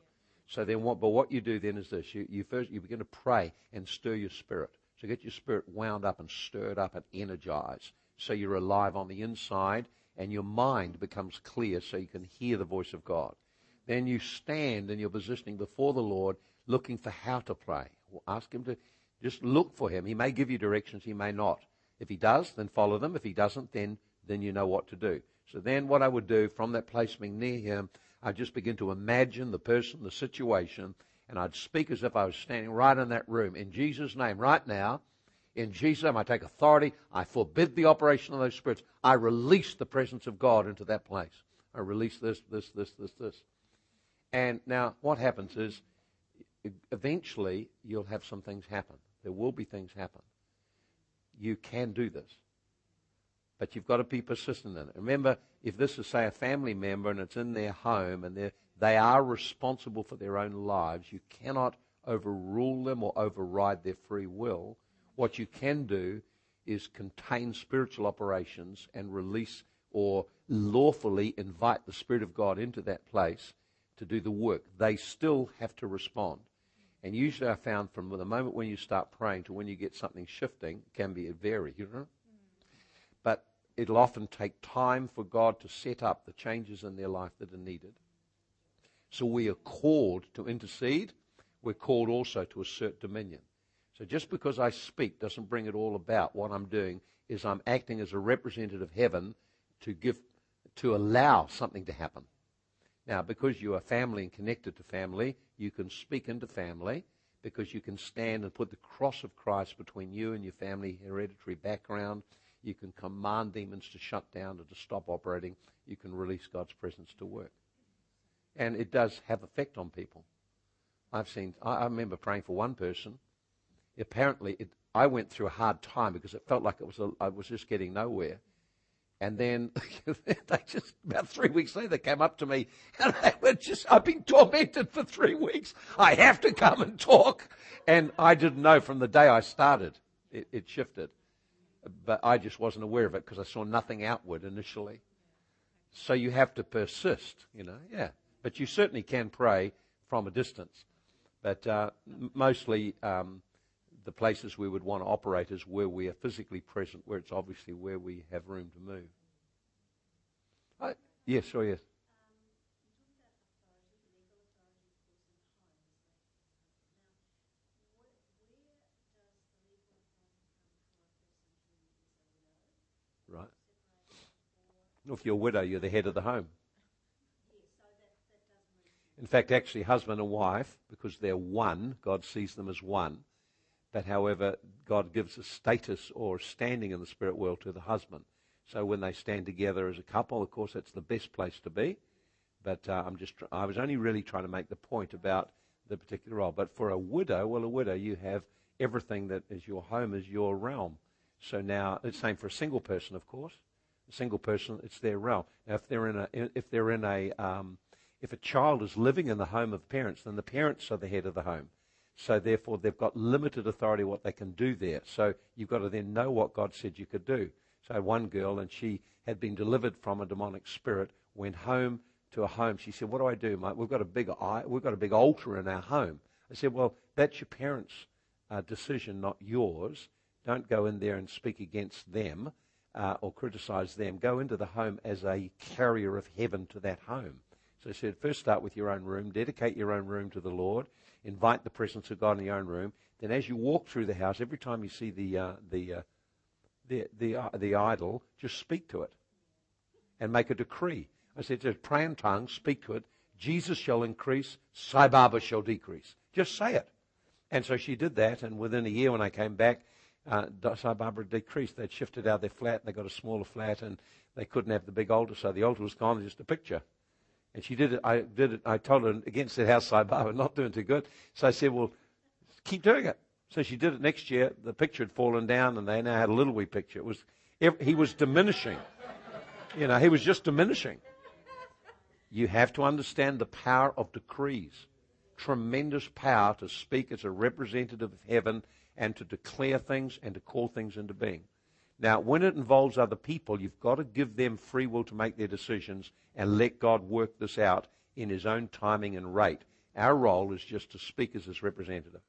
So then what? But what you do then is this: you, you first you begin to pray and stir your spirit. So get your spirit wound up and stirred up and energized. So you're alive on the inside, and your mind becomes clear, so you can hear the voice of God. Then you stand in your positioning before the Lord, looking for how to pray. Ask Him to just look for Him. He may give you directions, He may not. If He does, then follow them. If He doesn't, then then you know what to do. So then, what I would do from that place being near Him, I'd just begin to imagine the person, the situation, and I'd speak as if I was standing right in that room. In Jesus' name, right now, in Jesus' name, I take authority. I forbid the operation of those spirits. I release the presence of God into that place. I release this, this, this, this, this. And now, what happens is, eventually, you'll have some things happen. There will be things happen. You can do this. But you've got to be persistent in it. Remember, if this is, say, a family member and it's in their home and they are responsible for their own lives, you cannot overrule them or override their free will. What you can do is contain spiritual operations and release or lawfully invite the Spirit of God into that place to do the work. They still have to respond. And usually I found from the moment when you start praying to when you get something shifting can be vary, you know? Mm. But it'll often take time for God to set up the changes in their life that are needed. So we are called to intercede. We're called also to assert dominion. So just because I speak doesn't bring it all about. What I'm doing is I'm acting as a representative of heaven to give, to allow something to happen. Now, because you are family and connected to family, you can speak into family because you can stand and put the cross of Christ between you and your family hereditary background. You can command demons to shut down or to stop operating. You can release God's presence to work. And it does have effect on people. I've seen, I, I remember praying for one person. Apparently, it, I went through a hard time because it felt like it was a, I was just getting nowhere. And then *laughs* they just about three weeks later they came up to me and they were just I've been tormented for three weeks. I have to come and talk. And I didn't know from the day I started. It, it shifted. But I just wasn't aware of it because I saw nothing outward initially. So you have to persist, you know, yeah. But you certainly can pray from a distance. But uh, mostly um, the places we would want to operate is where we are physically present, where it's obviously where we have room to move. Uh, yes, sure, yes. Right. If you're a widow, you're the head of the home. In fact, actually, husband and wife, because they're one, God sees them as one but however, God gives a status or standing in the spirit world to the husband. So when they stand together as a couple, of course, that's the best place to be. But uh, I'm just, I was only really trying to make the point about the particular role. But for a widow, well, a widow, you have everything that is your home is your realm. So now it's same for a single person, of course. A single person, it's their realm. Now, if they're in a, if they're in a, um, if a child is living in the home of parents, then the parents are the head of the home. So therefore, they've got limited authority what they can do there. So you've got to then know what God said you could do. So one girl, and she had been delivered from a demonic spirit, went home to a home. She said, "What do I do? We've got a big we've got a big altar in our home." I said, "Well, that's your parents' uh, decision, not yours. Don't go in there and speak against them." Uh, or criticize them, go into the home as a carrier of heaven to that home. So I said, first start with your own room, dedicate your own room to the Lord, invite the presence of God in your own room. Then, as you walk through the house, every time you see the uh, the, uh, the the uh, the idol, just speak to it and make a decree. I said, just pray in tongues, speak to it. Jesus shall increase, Sai Baba shall decrease. Just say it. And so she did that, and within a year, when I came back, uh, Sai Baba decreased. They'd shifted out their flat, and they got a smaller flat, and they couldn't have the big altar, so the altar was gone, just a picture. And she did it. I did it. I told her against the house Sai Baba, not doing too good. So I said, well, keep doing it. So she did it next year. The picture had fallen down, and they now had a little wee picture. It was he was diminishing. You know, he was just diminishing. You have to understand the power of decrees. Tremendous power to speak as a representative of heaven and to declare things and to call things into being. Now, when it involves other people, you've got to give them free will to make their decisions and let God work this out in His own timing and rate. Our role is just to speak as His representative.